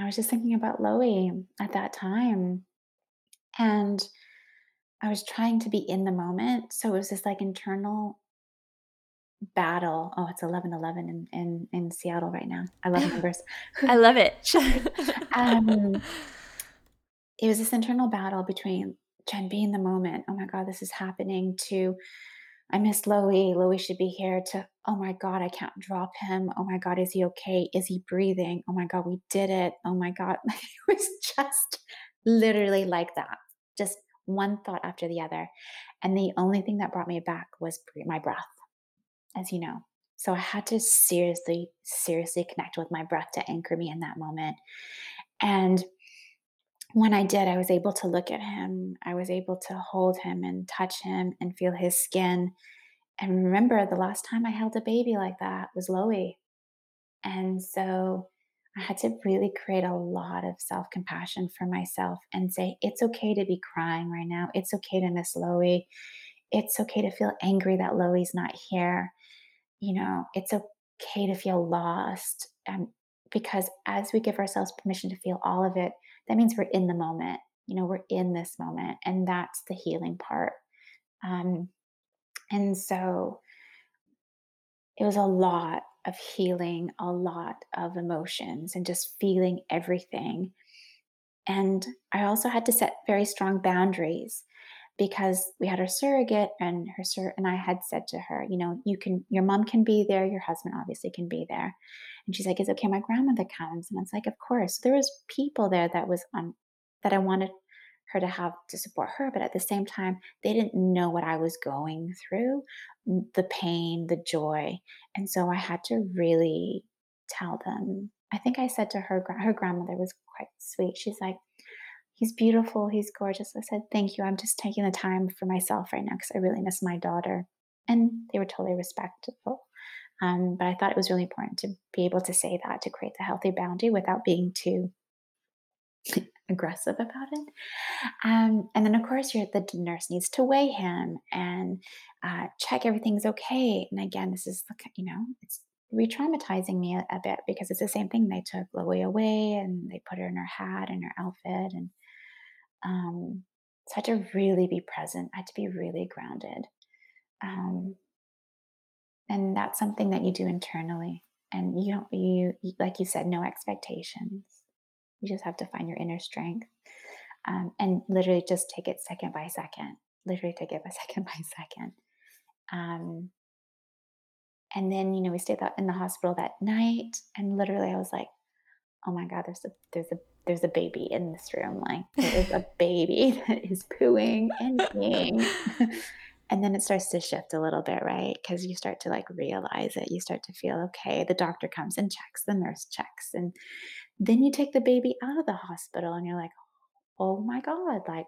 I was just thinking about Loie at that time. And I was trying to be in the moment. So it was this like internal battle. Oh, it's 11:11 in in in Seattle right now. I love numbers. I love it. Um, it was this internal battle between Jen, to be in the moment. Oh my god, this is happening to I miss Loie. Loie should be here to, oh my God, I can't drop him. Oh my God, is he okay? Is he breathing? Oh my God, we did it. Oh my God. It was just literally like that. Just one thought after the other. And the only thing that brought me back was my breath, as you know. So I had to seriously, seriously connect with my breath to anchor me in that moment. And when I did, I was able to look at him. I was able to hold him and touch him and feel his skin and remember the last time I held a baby like that was Loie. And so I had to really create a lot of self compassion for myself and say, it's okay to be crying right now. It's okay to miss Loie. It's okay to feel angry that Loie's not here. You know, it's okay to feel lost. Um, because as we give ourselves permission to feel all of it, that means we're in the moment. You know, we're in this moment. And that's the healing part. Um, and so it was a lot of healing, a lot of emotions, and just feeling everything. And I also had to set very strong boundaries because we had our surrogate and her sur- and I had said to her, you know, you can your mom can be there, your husband obviously can be there. And she's like, "Is okay my grandmother comes?" And it's like, "Of course." So there was people there that was on that I wanted her to have to support her, but at the same time, they didn't know what I was going through, mm, the pain, the joy. And so I had to really tell them. I think I said to her, her grandmother was quite sweet. She's like, He's beautiful. He's gorgeous. I said, Thank you. I'm just taking the time for myself right now because I really miss my daughter. And they were totally respectful. Um, but I thought it was really important to be able to say that, to create the healthy boundary without being too aggressive about it. Um, and then, of course, the nurse needs to weigh him and uh, check everything's okay. And again, this is, you know, it's re-traumatizing me a, a bit because it's the same thing. They took Loie away and they put her in her hat and her outfit, and um, so I had to really be present. I had to be really grounded, um, and that's something that you do internally. And you don't, you you- like you said, no expectations. You just have to find your inner strength um, and literally just take it second by second. Literally take it by second by second. Um, and then you know we stayed in the hospital that night, and literally I was like, "Oh my god, there's a there's a there's a baby in this room. Like there is a baby that is pooing and peeing." and then it starts to shift a little bit, right? Because you start to like realize it. You start to feel okay. The doctor comes and checks, the nurse checks, and then you take the baby out of the hospital, and you're like, "Oh my god!" Like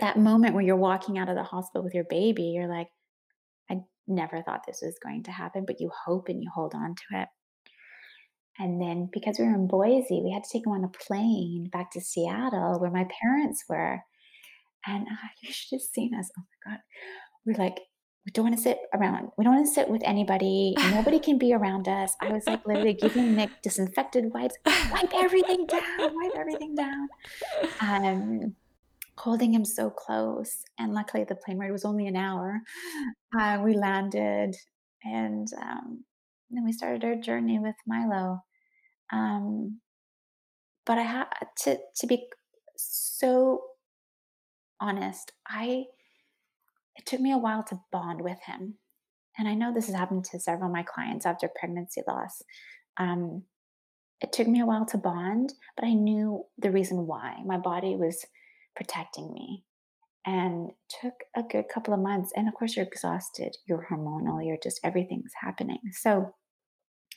that moment where you're walking out of the hospital with your baby, you're like, I never thought this was going to happen, but you hope and you hold on to it. And then because we were in Boise, we had to take him on a plane back to Seattle where my parents were. And uh, you should have seen us. Oh my God. We're like, we don't want to sit around. We don't want to sit with anybody. Nobody can be around us. I was like literally giving Nick disinfected wipes, wipe everything down, wipe everything down. Um, holding him so close. And luckily, the plane ride was only an hour. Uh, we landed and um, then we started our journey with Milo. Um, but I had to to be so honest. I it took me a while to bond with him, and I know this has happened to several of my clients after pregnancy loss. Um, it took me a while to bond, but I knew the reason why. My body was protecting me and took a good couple of months. And of course, you're exhausted, you're hormonal, you're just everything's happening. So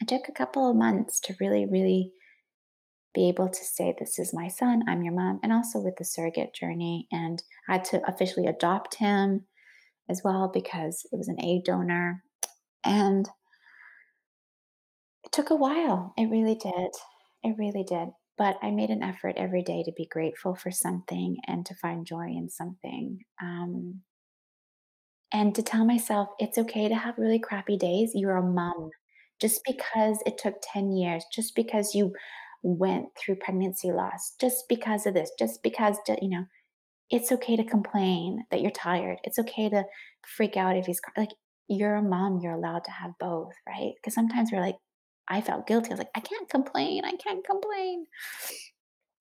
it took a couple of months to really, really be able to say, This is my son, I'm your mom, and also with the surrogate journey. And I had to officially adopt him as well because it was an egg donor. And it took a while. It really did. It really did. But I made an effort every day to be grateful for something and to find joy in something. Um, and to tell myself it's okay to have really crappy days. You're a mom. Just because it took 10 years, just because you went through pregnancy loss, just because of this, just because, you know, it's okay to complain that you're tired. It's okay to freak out if he's like, you're a mom, you're allowed to have both, right? Because sometimes we're like, I felt guilty. I was like, I can't complain. I can't complain.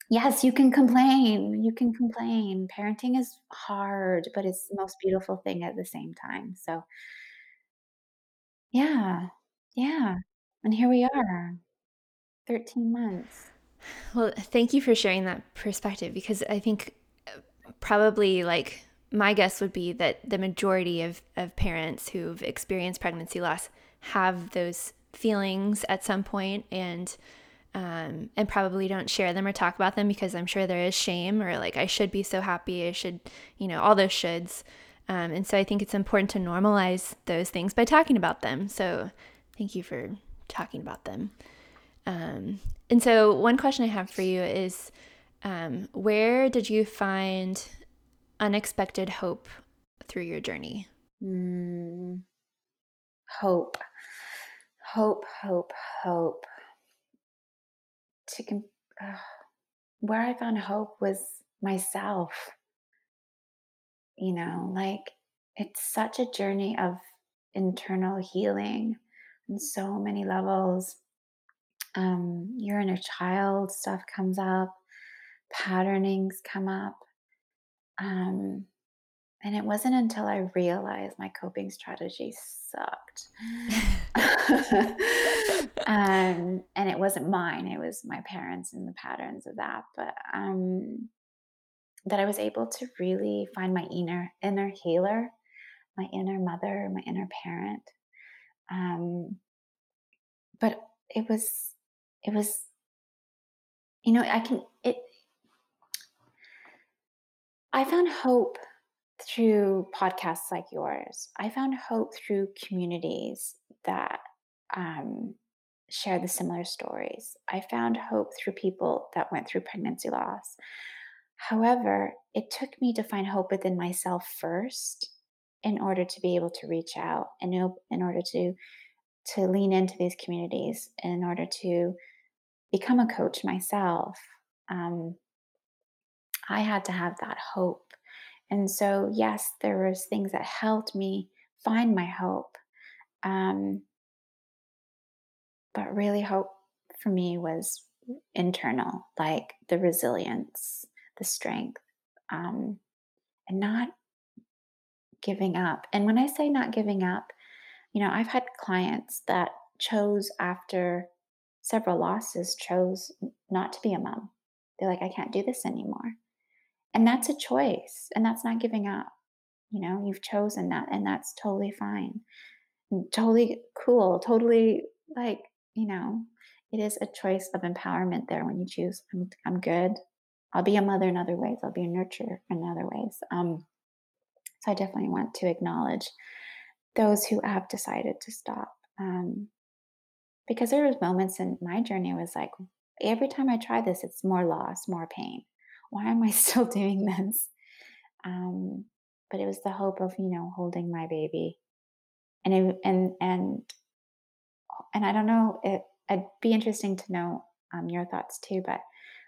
Yes, you can complain. You can complain. Parenting is hard, but it's the most beautiful thing at the same time. So, yeah. Yeah. And here we are, 13 months. Well, thank you for sharing that perspective because I think uh, probably like my guess would be that the majority of, of parents who've experienced pregnancy loss have those feelings at some point and um, and probably don't share them or talk about them because I'm sure there is shame or like I should be so happy I should you know all those shoulds um, and so I think it's important to normalize those things by talking about them so thank you for talking about them. Um, and so one question I have for you is um, where did you find unexpected hope through your journey? Mm, hope, hope, hope, hope. To uh, where I found hope was myself. You know, like it's such a journey of internal healing on so many levels. Um, your inner child stuff comes up, patternings come up. Um, and it wasn't until I realized my coping strategy sucked. um, and it wasn't mine, it was my parents and the patterns of that. But um, that I was able to really find my inner inner healer, my inner mother, my inner parent. Um, but it was it was you know I can it I found hope through podcasts like yours. I found hope through communities that um, share the similar stories. I found hope through people that went through pregnancy loss. However, it took me to find hope within myself first in order to be able to reach out and in in order to to lean into these communities in order to become a coach myself um, i had to have that hope. And so yes there was things that helped me find my hope um, but really hope for me was internal like the resilience the strength um, and not giving up and when i say not giving up You know, I've had clients that chose after several losses, chose not to be a mom. They're like, I can't do this anymore. And that's a choice. And that's not giving up. You know, you've chosen that, and that's totally fine. Totally cool. Totally like, you know, it is a choice of empowerment there when you choose, I'm, I'm good. I'll be a mother in other ways. I'll be a nurturer in other ways. Um, so I definitely want to acknowledge those who have decided to stop. Um, because there was moments in my journey was like, every time I try this, it's more loss, more pain. Why am I still doing this? Um, but it was the hope of you know holding my baby, and it, and and and I don't know. It, it'd be interesting to know um, your thoughts too. But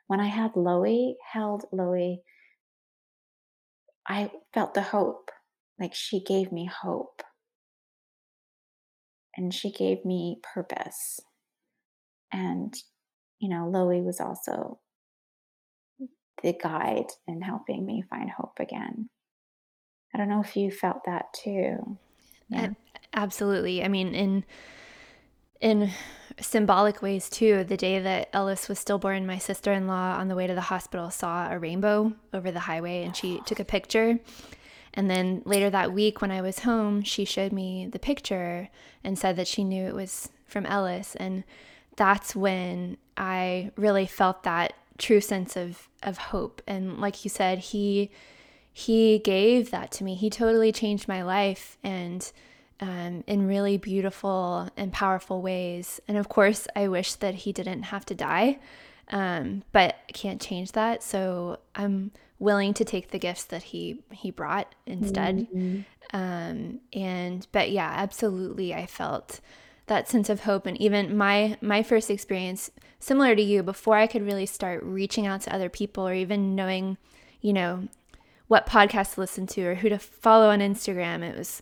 when I had Loie, held Loie, I felt the hope. Like she gave me hope, and she gave me purpose. And you know, Loie was also the guide in helping me find hope again. I don't know if you felt that too. Yeah. absolutely i mean in in symbolic ways too. The day that Ellis was stillborn, my sister in law on the way to the hospital saw a rainbow over the highway and she took a picture. And then later that week, when I was home, she showed me the picture and said that she knew it was from Ellis. And that's when I really felt that true sense of, of hope. And like you said, he he gave that to me. He totally changed my life and um, in really beautiful and powerful ways. And of course, I wish that he didn't have to die, um, but can't change that. So I'm willing to take the gifts that he he brought instead. Mm-hmm. Um, and but yeah, absolutely, I felt that sense of hope. And even my my first experience, similar to you, before I could really start reaching out to other people or even knowing, you know, what podcast to listen to or who to follow on Instagram, it was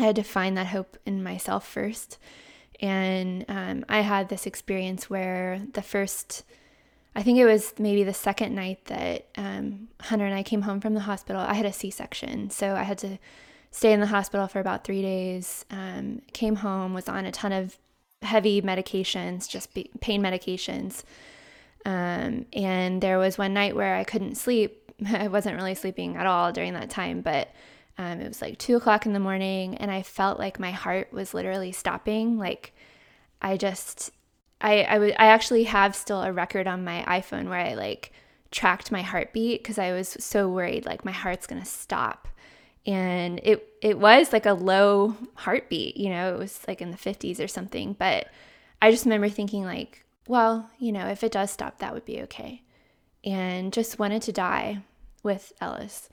I had to find that hope in myself first. And um, I had this experience where the first, I think it was maybe the second night that um, Hunter and I came home from the hospital, I had a C section. So I had to stay in the hospital for about three days. Um, came home, was on a ton of heavy medications, just pain medications. Um, and there was one night where I couldn't sleep. I wasn't really sleeping at all during that time, but um, it was like two o'clock in the morning, and I felt like my heart was literally stopping. Like, I just, I, I, w- I actually have still a record on my iPhone where I like tracked my heartbeat because I was so worried like my heart's gonna stop. And it it was like a low heartbeat, you know, it was like in the 50s or something. But I just remember thinking like, well, you know, if it does stop, that would be okay. And just wanted to die with Ellis.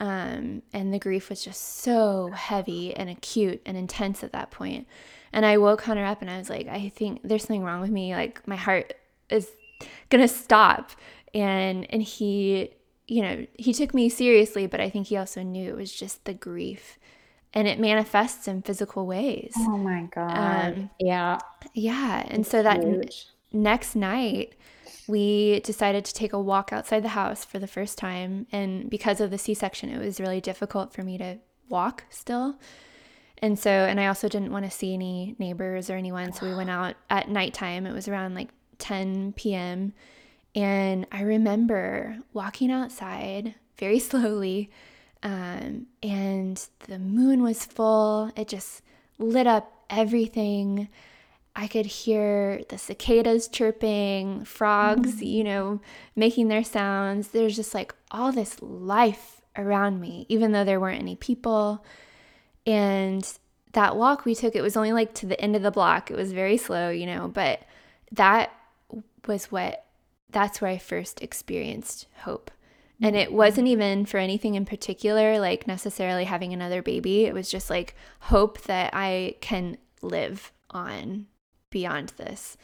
Um, and the grief was just so heavy and acute and intense at that point. And I woke Hunter up and I was like, I think there's something wrong with me. Like my heart is gonna stop. And and he, you know, he took me seriously, but I think he also knew it was just the grief. And it manifests in physical ways. Oh my God. Um, yeah. Yeah. And so that n- next night, we decided to take a walk outside the house for the first time. And because of the C section, it was really difficult for me to walk still. And so, and I also didn't want to see any neighbors or anyone. So we went out at nighttime. It was around like 10 p.m. And I remember walking outside very slowly. Um, and the moon was full. It just lit up everything. I could hear the cicadas chirping, frogs, mm-hmm. you know, making their sounds. There's just like all this life around me, even though there weren't any people. And that walk we took, it was only like to the end of the block. It was very slow, you know, but that was what, that's where I first experienced hope. And it wasn't mm-hmm. even for anything in particular, like necessarily having another baby. It was just like hope that I can live on beyond this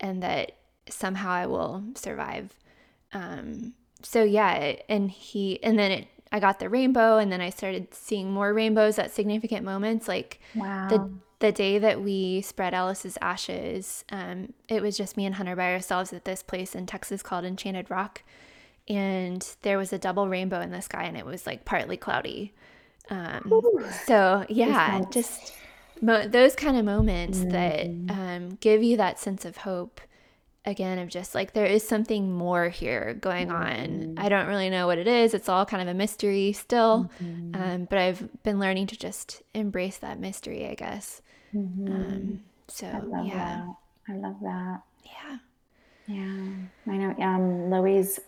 and that somehow I will survive. Um, so yeah, and he, and then it, I got the rainbow and then I started seeing more rainbows at significant moments. Like wow. the, the day that we spread Ellis's ashes, um, it was just me and Hunter by ourselves at this place in Texas called Enchanted Rock. And there was a double rainbow in the sky and it was like partly cloudy. Um, so yeah, just mo- those kind of moments mm-hmm. that um, give you that sense of hope again of just like there is something more here going mm-hmm. on i don't really know what it is it's all kind of a mystery still mm-hmm. um, but i've been learning to just embrace that mystery i guess mm-hmm. um, so I yeah that. i love that yeah yeah i know um Loie's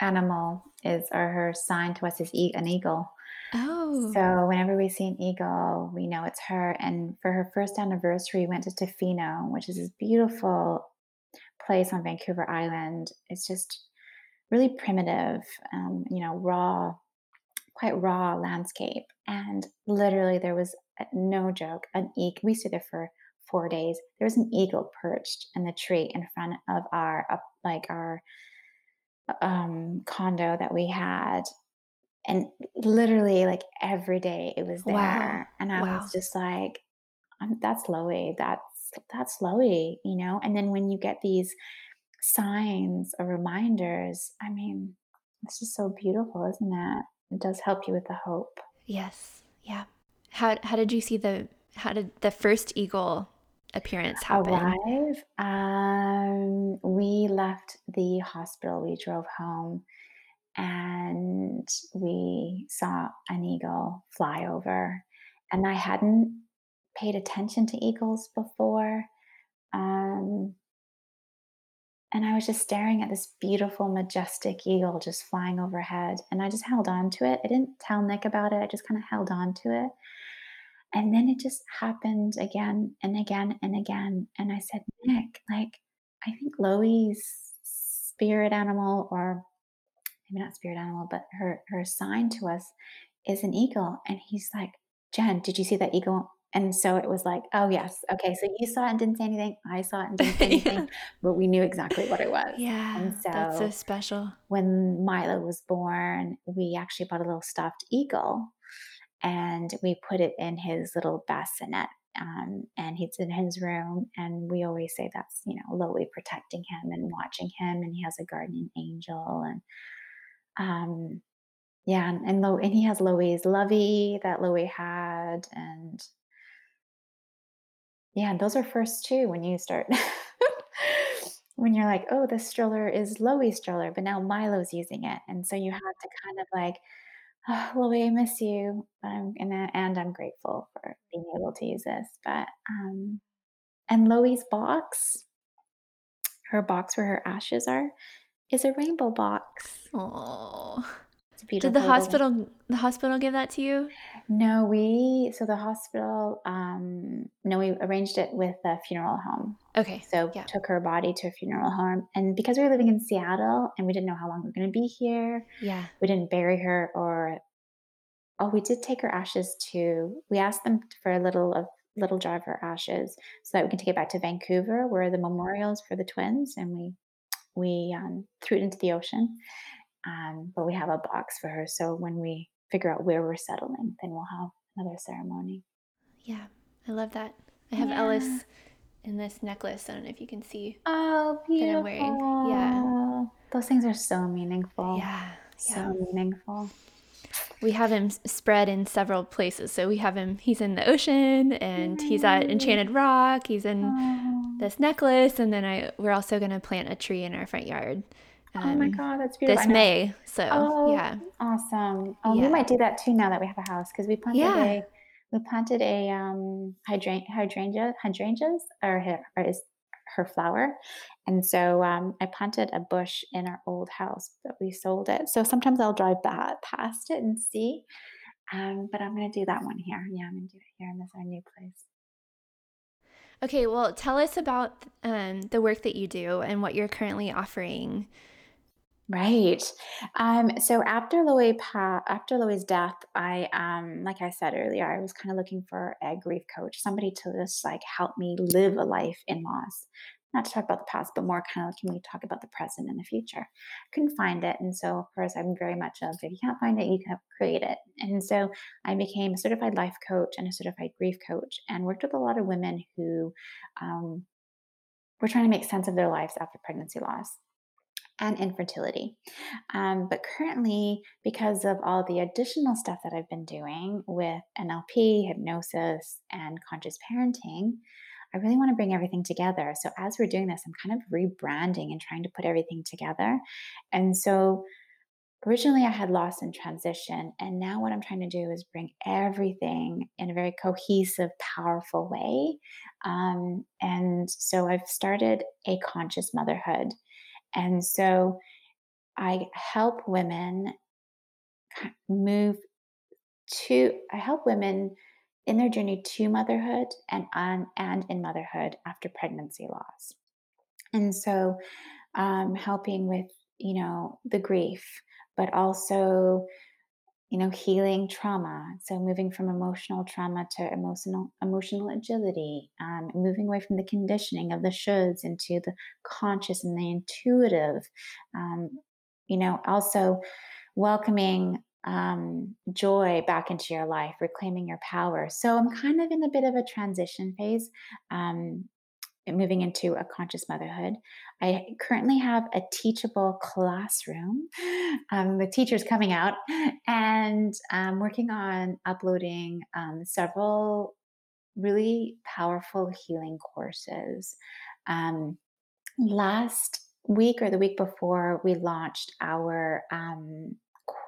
animal is or her sign to us is an eagle Oh. So whenever we see an eagle, we know it's her. And for her first anniversary, we went to Tofino, which is this beautiful place on Vancouver Island. It's just really primitive, um, you know, raw, quite raw landscape. And literally, there was no joke an eagle. We stayed there for four days. There was an eagle perched in the tree in front of our, up, like our um, condo that we had and literally like every day it was there wow. and i wow. was just like that's Loie. That's that's Loie, you know. And then when you get these signs or reminders, I mean, it's just so beautiful, isn't it? It does help you with the hope. Yes. Yeah. How how did you see the how did the first eagle appearance happen? Arrive? Um, we left the hospital, we drove home, and we saw an eagle fly over, and I hadn't paid attention to eagles before, um and I was just staring at this beautiful, majestic eagle just flying overhead, and I just held on to it. I didn't tell Nick about it, I just kinda held on to it, and then it just happened again and again and again, and I said, "Nick, like, I think Loie's spirit animal or maybe not spirit animal, but her her sign to us is an eagle," and he's like, "Jen, did you see that eagle?" And so it was like, "Oh, yes. Okay, so you saw it and didn't say anything, I saw it and didn't say Yeah. anything, but we knew exactly what it was." And Yeah, that's so so special. when Milo was born, we actually bought a little stuffed eagle, and we put it in his little bassinet, um, and he's in his room, and we always say that's, you know, Loie protecting him and watching him, and he has a guardian angel, and, um, yeah, and and Lo and he has Loie's Lovey that Loie had, and yeah, those are firsts too when you start when you're like, "Oh, this stroller is Loie's stroller, but now Milo's using it," and so you have to kind of like, "Oh, Loie, I miss you, but I'm gonna and I'm grateful for being able to use this," but, um and Loie's box her box where her ashes are, is a rainbow box. Oh. Did the little hospital the hospital give that to you? No, we so the hospital, um no, we arranged it with a funeral home. Okay, So, yeah. took her body to a funeral home, and because we were living in Seattle and we didn't know how long we were gonna be here, Yeah. we didn't bury her or oh, we did take her ashes to we asked them for a little of little jar of her ashes so that we can take it back to Vancouver where the memorials for the twins, and we we, um, threw it into the ocean, um, but we have a box for her, so when we figure out where we're settling, then we'll have another ceremony. Yeah, I love that. I have Yeah. Ellis in this necklace, I don't know if you can see, Oh, that I'm wearing. Yeah. Those things are so meaningful. Yeah, yeah. So meaningful. We have him spread in several places, so we have him he's in the ocean, and he's at Enchanted Rock, he's in this necklace, and then I we're also gonna plant a tree in our front yard, Oh my um, god, that's beautiful. this May, so, Oh, yeah. awesome. Oh, we might do that too now that we have a house 'cause we planted Yeah. a we planted a, um, hydran hydrangea hydrangeas are her or is her flower, and so, um, I planted a bush in our old house, but we sold it, so sometimes I'll drive ba past it and see, um, but I'm gonna do that one here. Yeah, I'm gonna do it here in this our new place. Okay, well, tell us about, um, the work that you do and what you're currently offering. Right. Um, so after Loie pa after Loie's death, I, um, like I said earlier, I was kinda looking for a grief coach, somebody to just, like, help me live a life in loss. Not to talk about the past, but more kinda, can we talk about the present and the future? I couldn't find it, and so, of course, I'm very much of, if you can't find it, you can create it, and so I became a certified life coach and a certified grief coach and worked with a lot of women who, um, were trying to make sense of their lives after pregnancy loss and infertility. Um, but currently, because of all the additional stuff that I've been doing with NLP, hypnosis, and conscious parenting, I really wanna bring everything together. So as we're doing this, I'm kind of rebranding and trying to put everything together, and so originally I had loss in transition, and now what I'm trying to do is bring everything in a very cohesive, powerful way, um, and so I've started a conscious motherhood, and so I help women move to I help women in their journey to motherhood and on and in motherhood after pregnancy loss. And so, um, helping with, you know, the grief, but also, you know, healing trauma, so moving from emotional trauma to emotional emotional agility, um, moving away from the conditioning of the shoulds into the conscious and the intuitive, um, you know, also welcoming, um, joy back into your life, reclaiming your power. So I'm kind of in a bit of a transition phase, um, moving into a conscious motherhood. I currently have a teachable classroom, um, the teacher's coming out, and I'm working on uploading, um, several really powerful healing courses. Um, last week or the week before, we launched our um,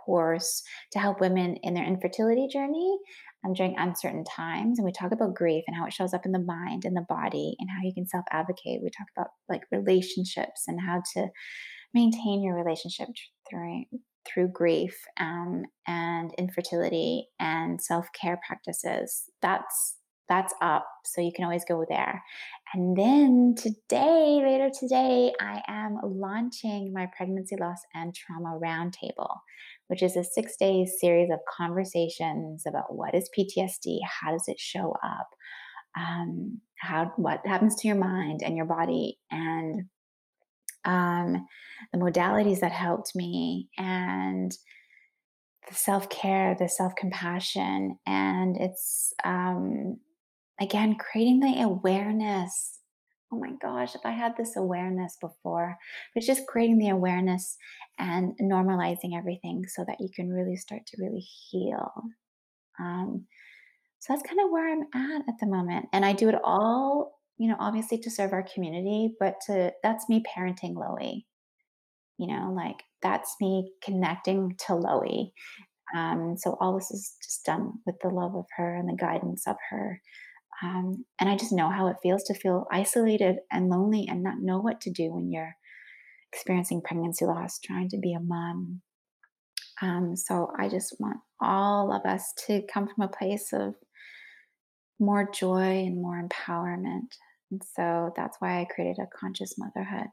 course to help women in their infertility journey um, during uncertain times. And we talk about grief and how it shows up in the mind and the body and how you can self advocate. We talk about like relationships and how to maintain your relationship through through grief um, and infertility and self-care practices that's that's up so you can always go there and then today later today i am launching my pregnancy loss and trauma roundtable which is a six day series of conversations about what is ptsd how does it show up um, how what happens to your mind and your body and um, the modalities that helped me and the self-care the self-compassion and it's um, again creating the awareness oh my gosh if i had this awareness before it's just creating the awareness and normalizing everything so that you can really start to really heal um, so that's kind of where i'm at at the moment and i do it all you know, obviously to serve our community, but to that's me parenting Loie. You know, like that's me connecting to Loie. Um, so all this is just done with the love of her and the guidance of her. Um, and I just know how it feels to feel isolated and lonely and not know what to do when you're experiencing pregnancy loss, trying to be a mom. Um, so I just want all of us to come from a place of more joy and more empowerment. And so that's why I created a conscious motherhood.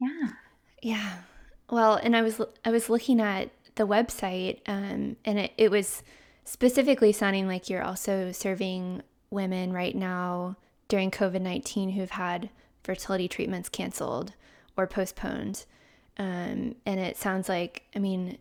Yeah. Yeah. Well, and I was I was looking at the website, um, and it, it was specifically sounding like you're also serving women right now during COVID nineteen who've had fertility treatments canceled or postponed. Um, and it sounds like, I mean,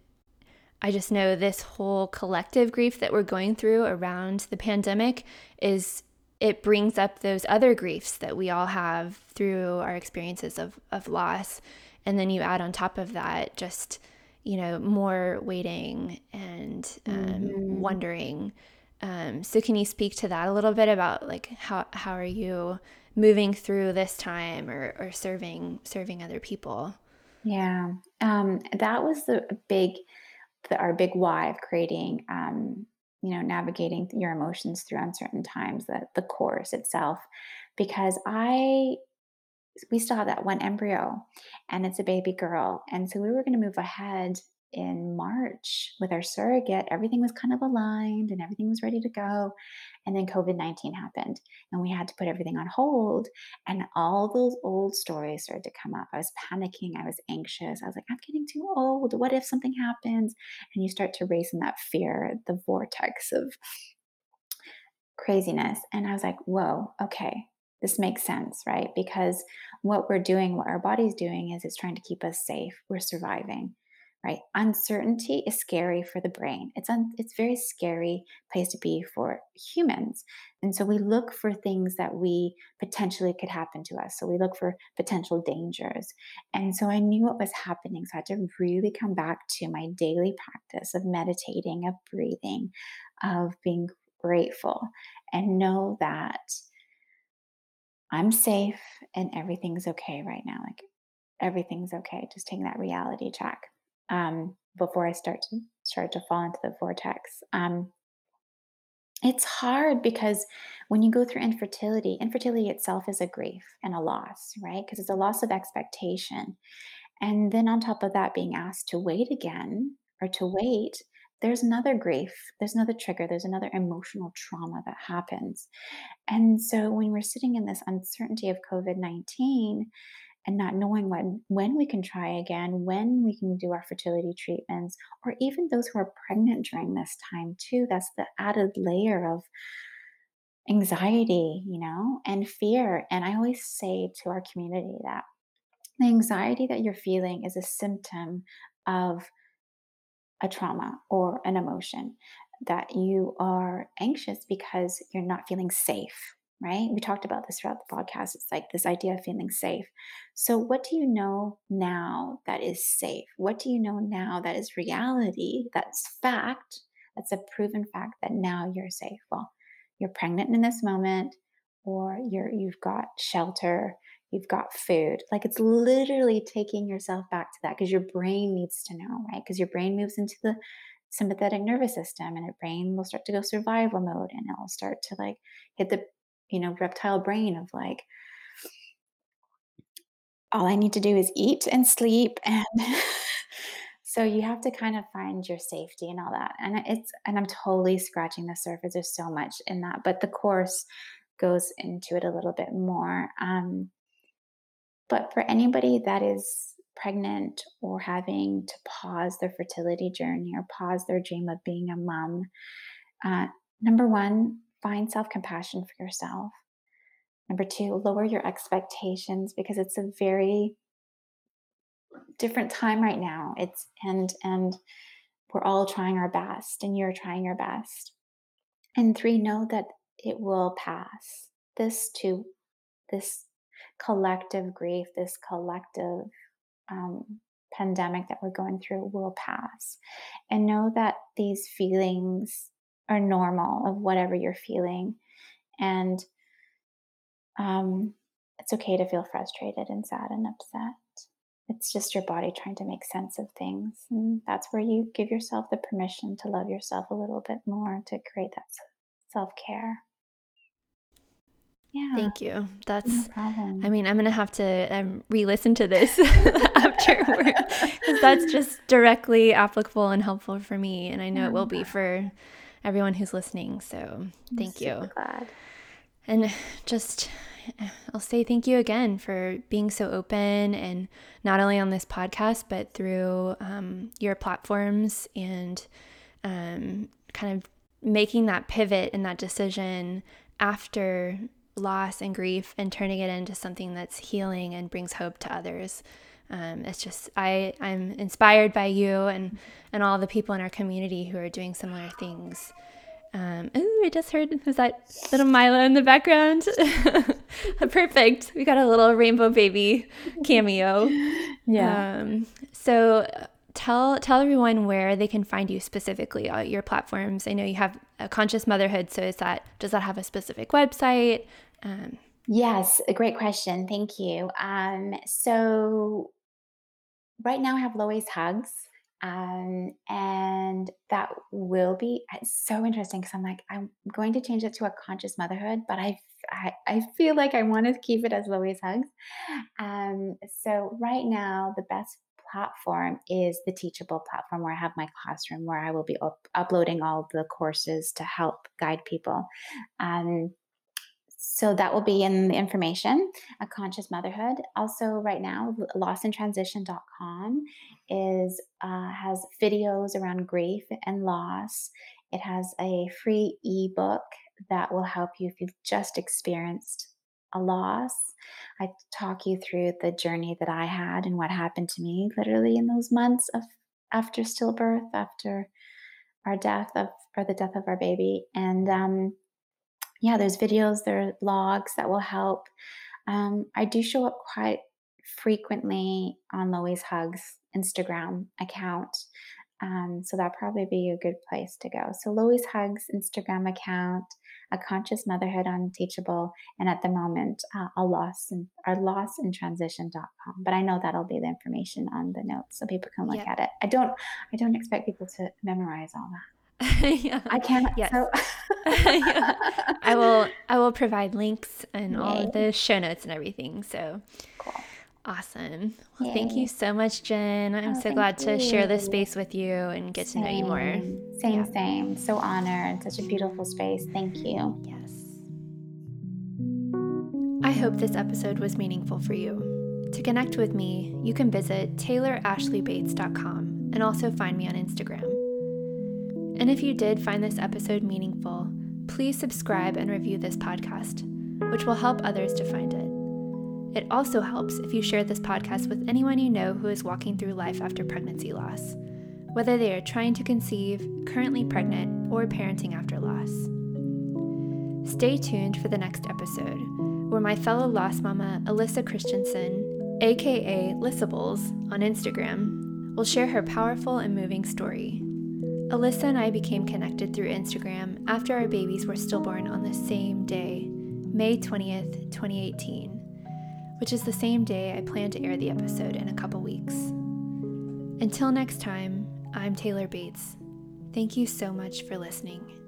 I just know this whole collective grief that we're going through around the pandemic is it brings up those other griefs that we all have through our experiences of, of loss. And then you add on top of that just, you know, more waiting and um, mm-hmm. wondering. Um, so can you speak to that a little bit about like how, how are you moving through this time or, or serving serving other people? Yeah, um, that was the big the, our big why of creating um, you know navigating your emotions through uncertain times the, the course itself because i we still have that one embryo and it's a baby girl and so we were going to move ahead in March with our surrogate, everything was kind of aligned and everything was ready to go. And then COVID 19 happened and we had to put everything on hold. And all those old stories started to come up. I was panicking. I was anxious. I was like, I'm getting too old. What if something happens? And you start to race in that fear, the vortex of craziness. And I was like, whoa, okay, this makes sense, right? Because what we're doing, what our body's doing is it's trying to keep us safe. We're surviving right? Uncertainty is scary for the brain. It's un- it's very scary place to be for humans. And so we look for things that we potentially could happen to us. So we look for potential dangers. And so I knew what was happening. So I had to really come back to my daily practice of meditating, of breathing, of being grateful and know that I'm safe and everything's okay right now. Like everything's okay. Just taking that reality check um, before I start to start to fall into the vortex. Um, it's hard because when you go through infertility, infertility itself is a grief and a loss, right? Because it's a loss of expectation. And then on top of that, being asked to wait again or to wait, there's another grief, there's another trigger, there's another emotional trauma that happens. And so when we're sitting in this uncertainty of COVID 19, and not knowing when when we can try again, when we can do our fertility treatments, or even those who are pregnant during this time too. That's the added layer of anxiety, you know, and fear. And I always say to our community that the anxiety that you're feeling is a symptom of a trauma or an emotion that you are anxious because you're not feeling safe right? We talked about this throughout the podcast. It's like this idea of feeling safe. So, what do you know now that is safe? What do you know now that is reality, that's fact, that's a proven fact that now you're safe? Well, you're pregnant in this moment or you're you've got shelter you've got food like it's literally taking yourself back to that because your brain needs to know right? Because your brain moves into the sympathetic nervous system and your brain will start to go survival mode and it'll start to like hit the you know reptile brain of like all i need to do is eat and sleep and so you have to kind of find your safety and all that. And it's and i'm totally scratching the surface there's so much in that but the course goes into it a little bit more um, but for anybody that is pregnant or having to pause their fertility journey or pause their dream of being a mom, uh, number one, find self compassion for yourself. Number two, lower your expectations because it's a very different time right now. It's and and we're all trying our best and you're trying your best. And three, know that it will pass. This too, this collective grief, this collective um, pandemic that we're going through will pass. And know that these feelings are normal of whatever you're feeling. And um, it's okay to feel frustrated and sad and upset. It's just your body trying to make sense of things. And that's where you give yourself the permission to love yourself a little bit more, to create that self care. Yeah. Thank you. That's, no problem. I mean, I'm going to have to um, re listen to this afterward because that's just directly applicable and helpful for me. And I know it will be for everyone who's listening. So thank I'm you. Glad. And just, I'll say thank you again for being so open and not only on this podcast, but through um, your platforms and um, kind of making that pivot and that decision after loss and grief and turning it into something that's healing and brings hope to others. Um, it's just I I'm inspired by you and and all the people in our community who are doing similar things. Um, ooh, I just heard was that little Milo in the background. Perfect. We got a little rainbow baby cameo. Yeah. Um, so tell tell everyone where they can find you specifically on your platforms. I know you have a conscious motherhood, so is that does that have a specific website? Um, yes, a great question. Thank you. Um, so right now I have Loie's Hugs. Um, and that will be so interesting because I'm like, I'm going to change it to a conscious motherhood, but I, I, I feel like I want to keep it as Loie's Hugs. Um, so right now, the best platform is the Teachable platform where I have my classroom where I will be up- uploading all the courses to help guide people. Um, so that will be in the information, a conscious motherhood. Also, right now, lossintransition.com is uh, has videos around grief and loss. It has a free ebook that will help you if you've just experienced a loss. I talk you through the journey that I had and what happened to me literally in those months of after stillbirth, after our death of or the death of our baby, and um, yeah, there's videos, there are blogs that will help. Um, I do show up quite frequently on Loie's Hugs Instagram account. Um, so that'd probably be a good place to go. So Loie's Hugs Instagram account, a conscious motherhood on Teachable, and at the moment, uh, a loss and our lossintransition.com. But I know that'll be the information on the notes, so people can look yeah. at it. I don't, I don't expect people to memorize all that. yeah. I can. Yes. So. yeah. I will. I will provide links and Yay. all of the show notes and everything. So. Cool. Awesome. Well, Yay. thank you so much, Jen. I'm oh, so glad to share this space with you and get same. to know you more. Same, yeah. same. So honored. Such a beautiful space. Thank you. Yes. I hope this episode was meaningful for you. To connect with me, you can visit taylorashleybates.com and also find me on Instagram. And if you did find this episode meaningful, please subscribe and review this podcast, which will help others to find it. It also helps if you share this podcast with anyone you know who is walking through life after pregnancy loss, whether they are trying to conceive, currently pregnant, or parenting after loss. Stay tuned for the next episode, where my fellow loss mama, Alyssa Christensen, aka Lissables on Instagram, will share her powerful and moving story Alyssa and I became connected through Instagram after our babies were stillborn on the same day, May 20th, 2018, which is the same day I plan to air the episode in a couple weeks. Until next time, I'm Taylor Bates. Thank you so much for listening.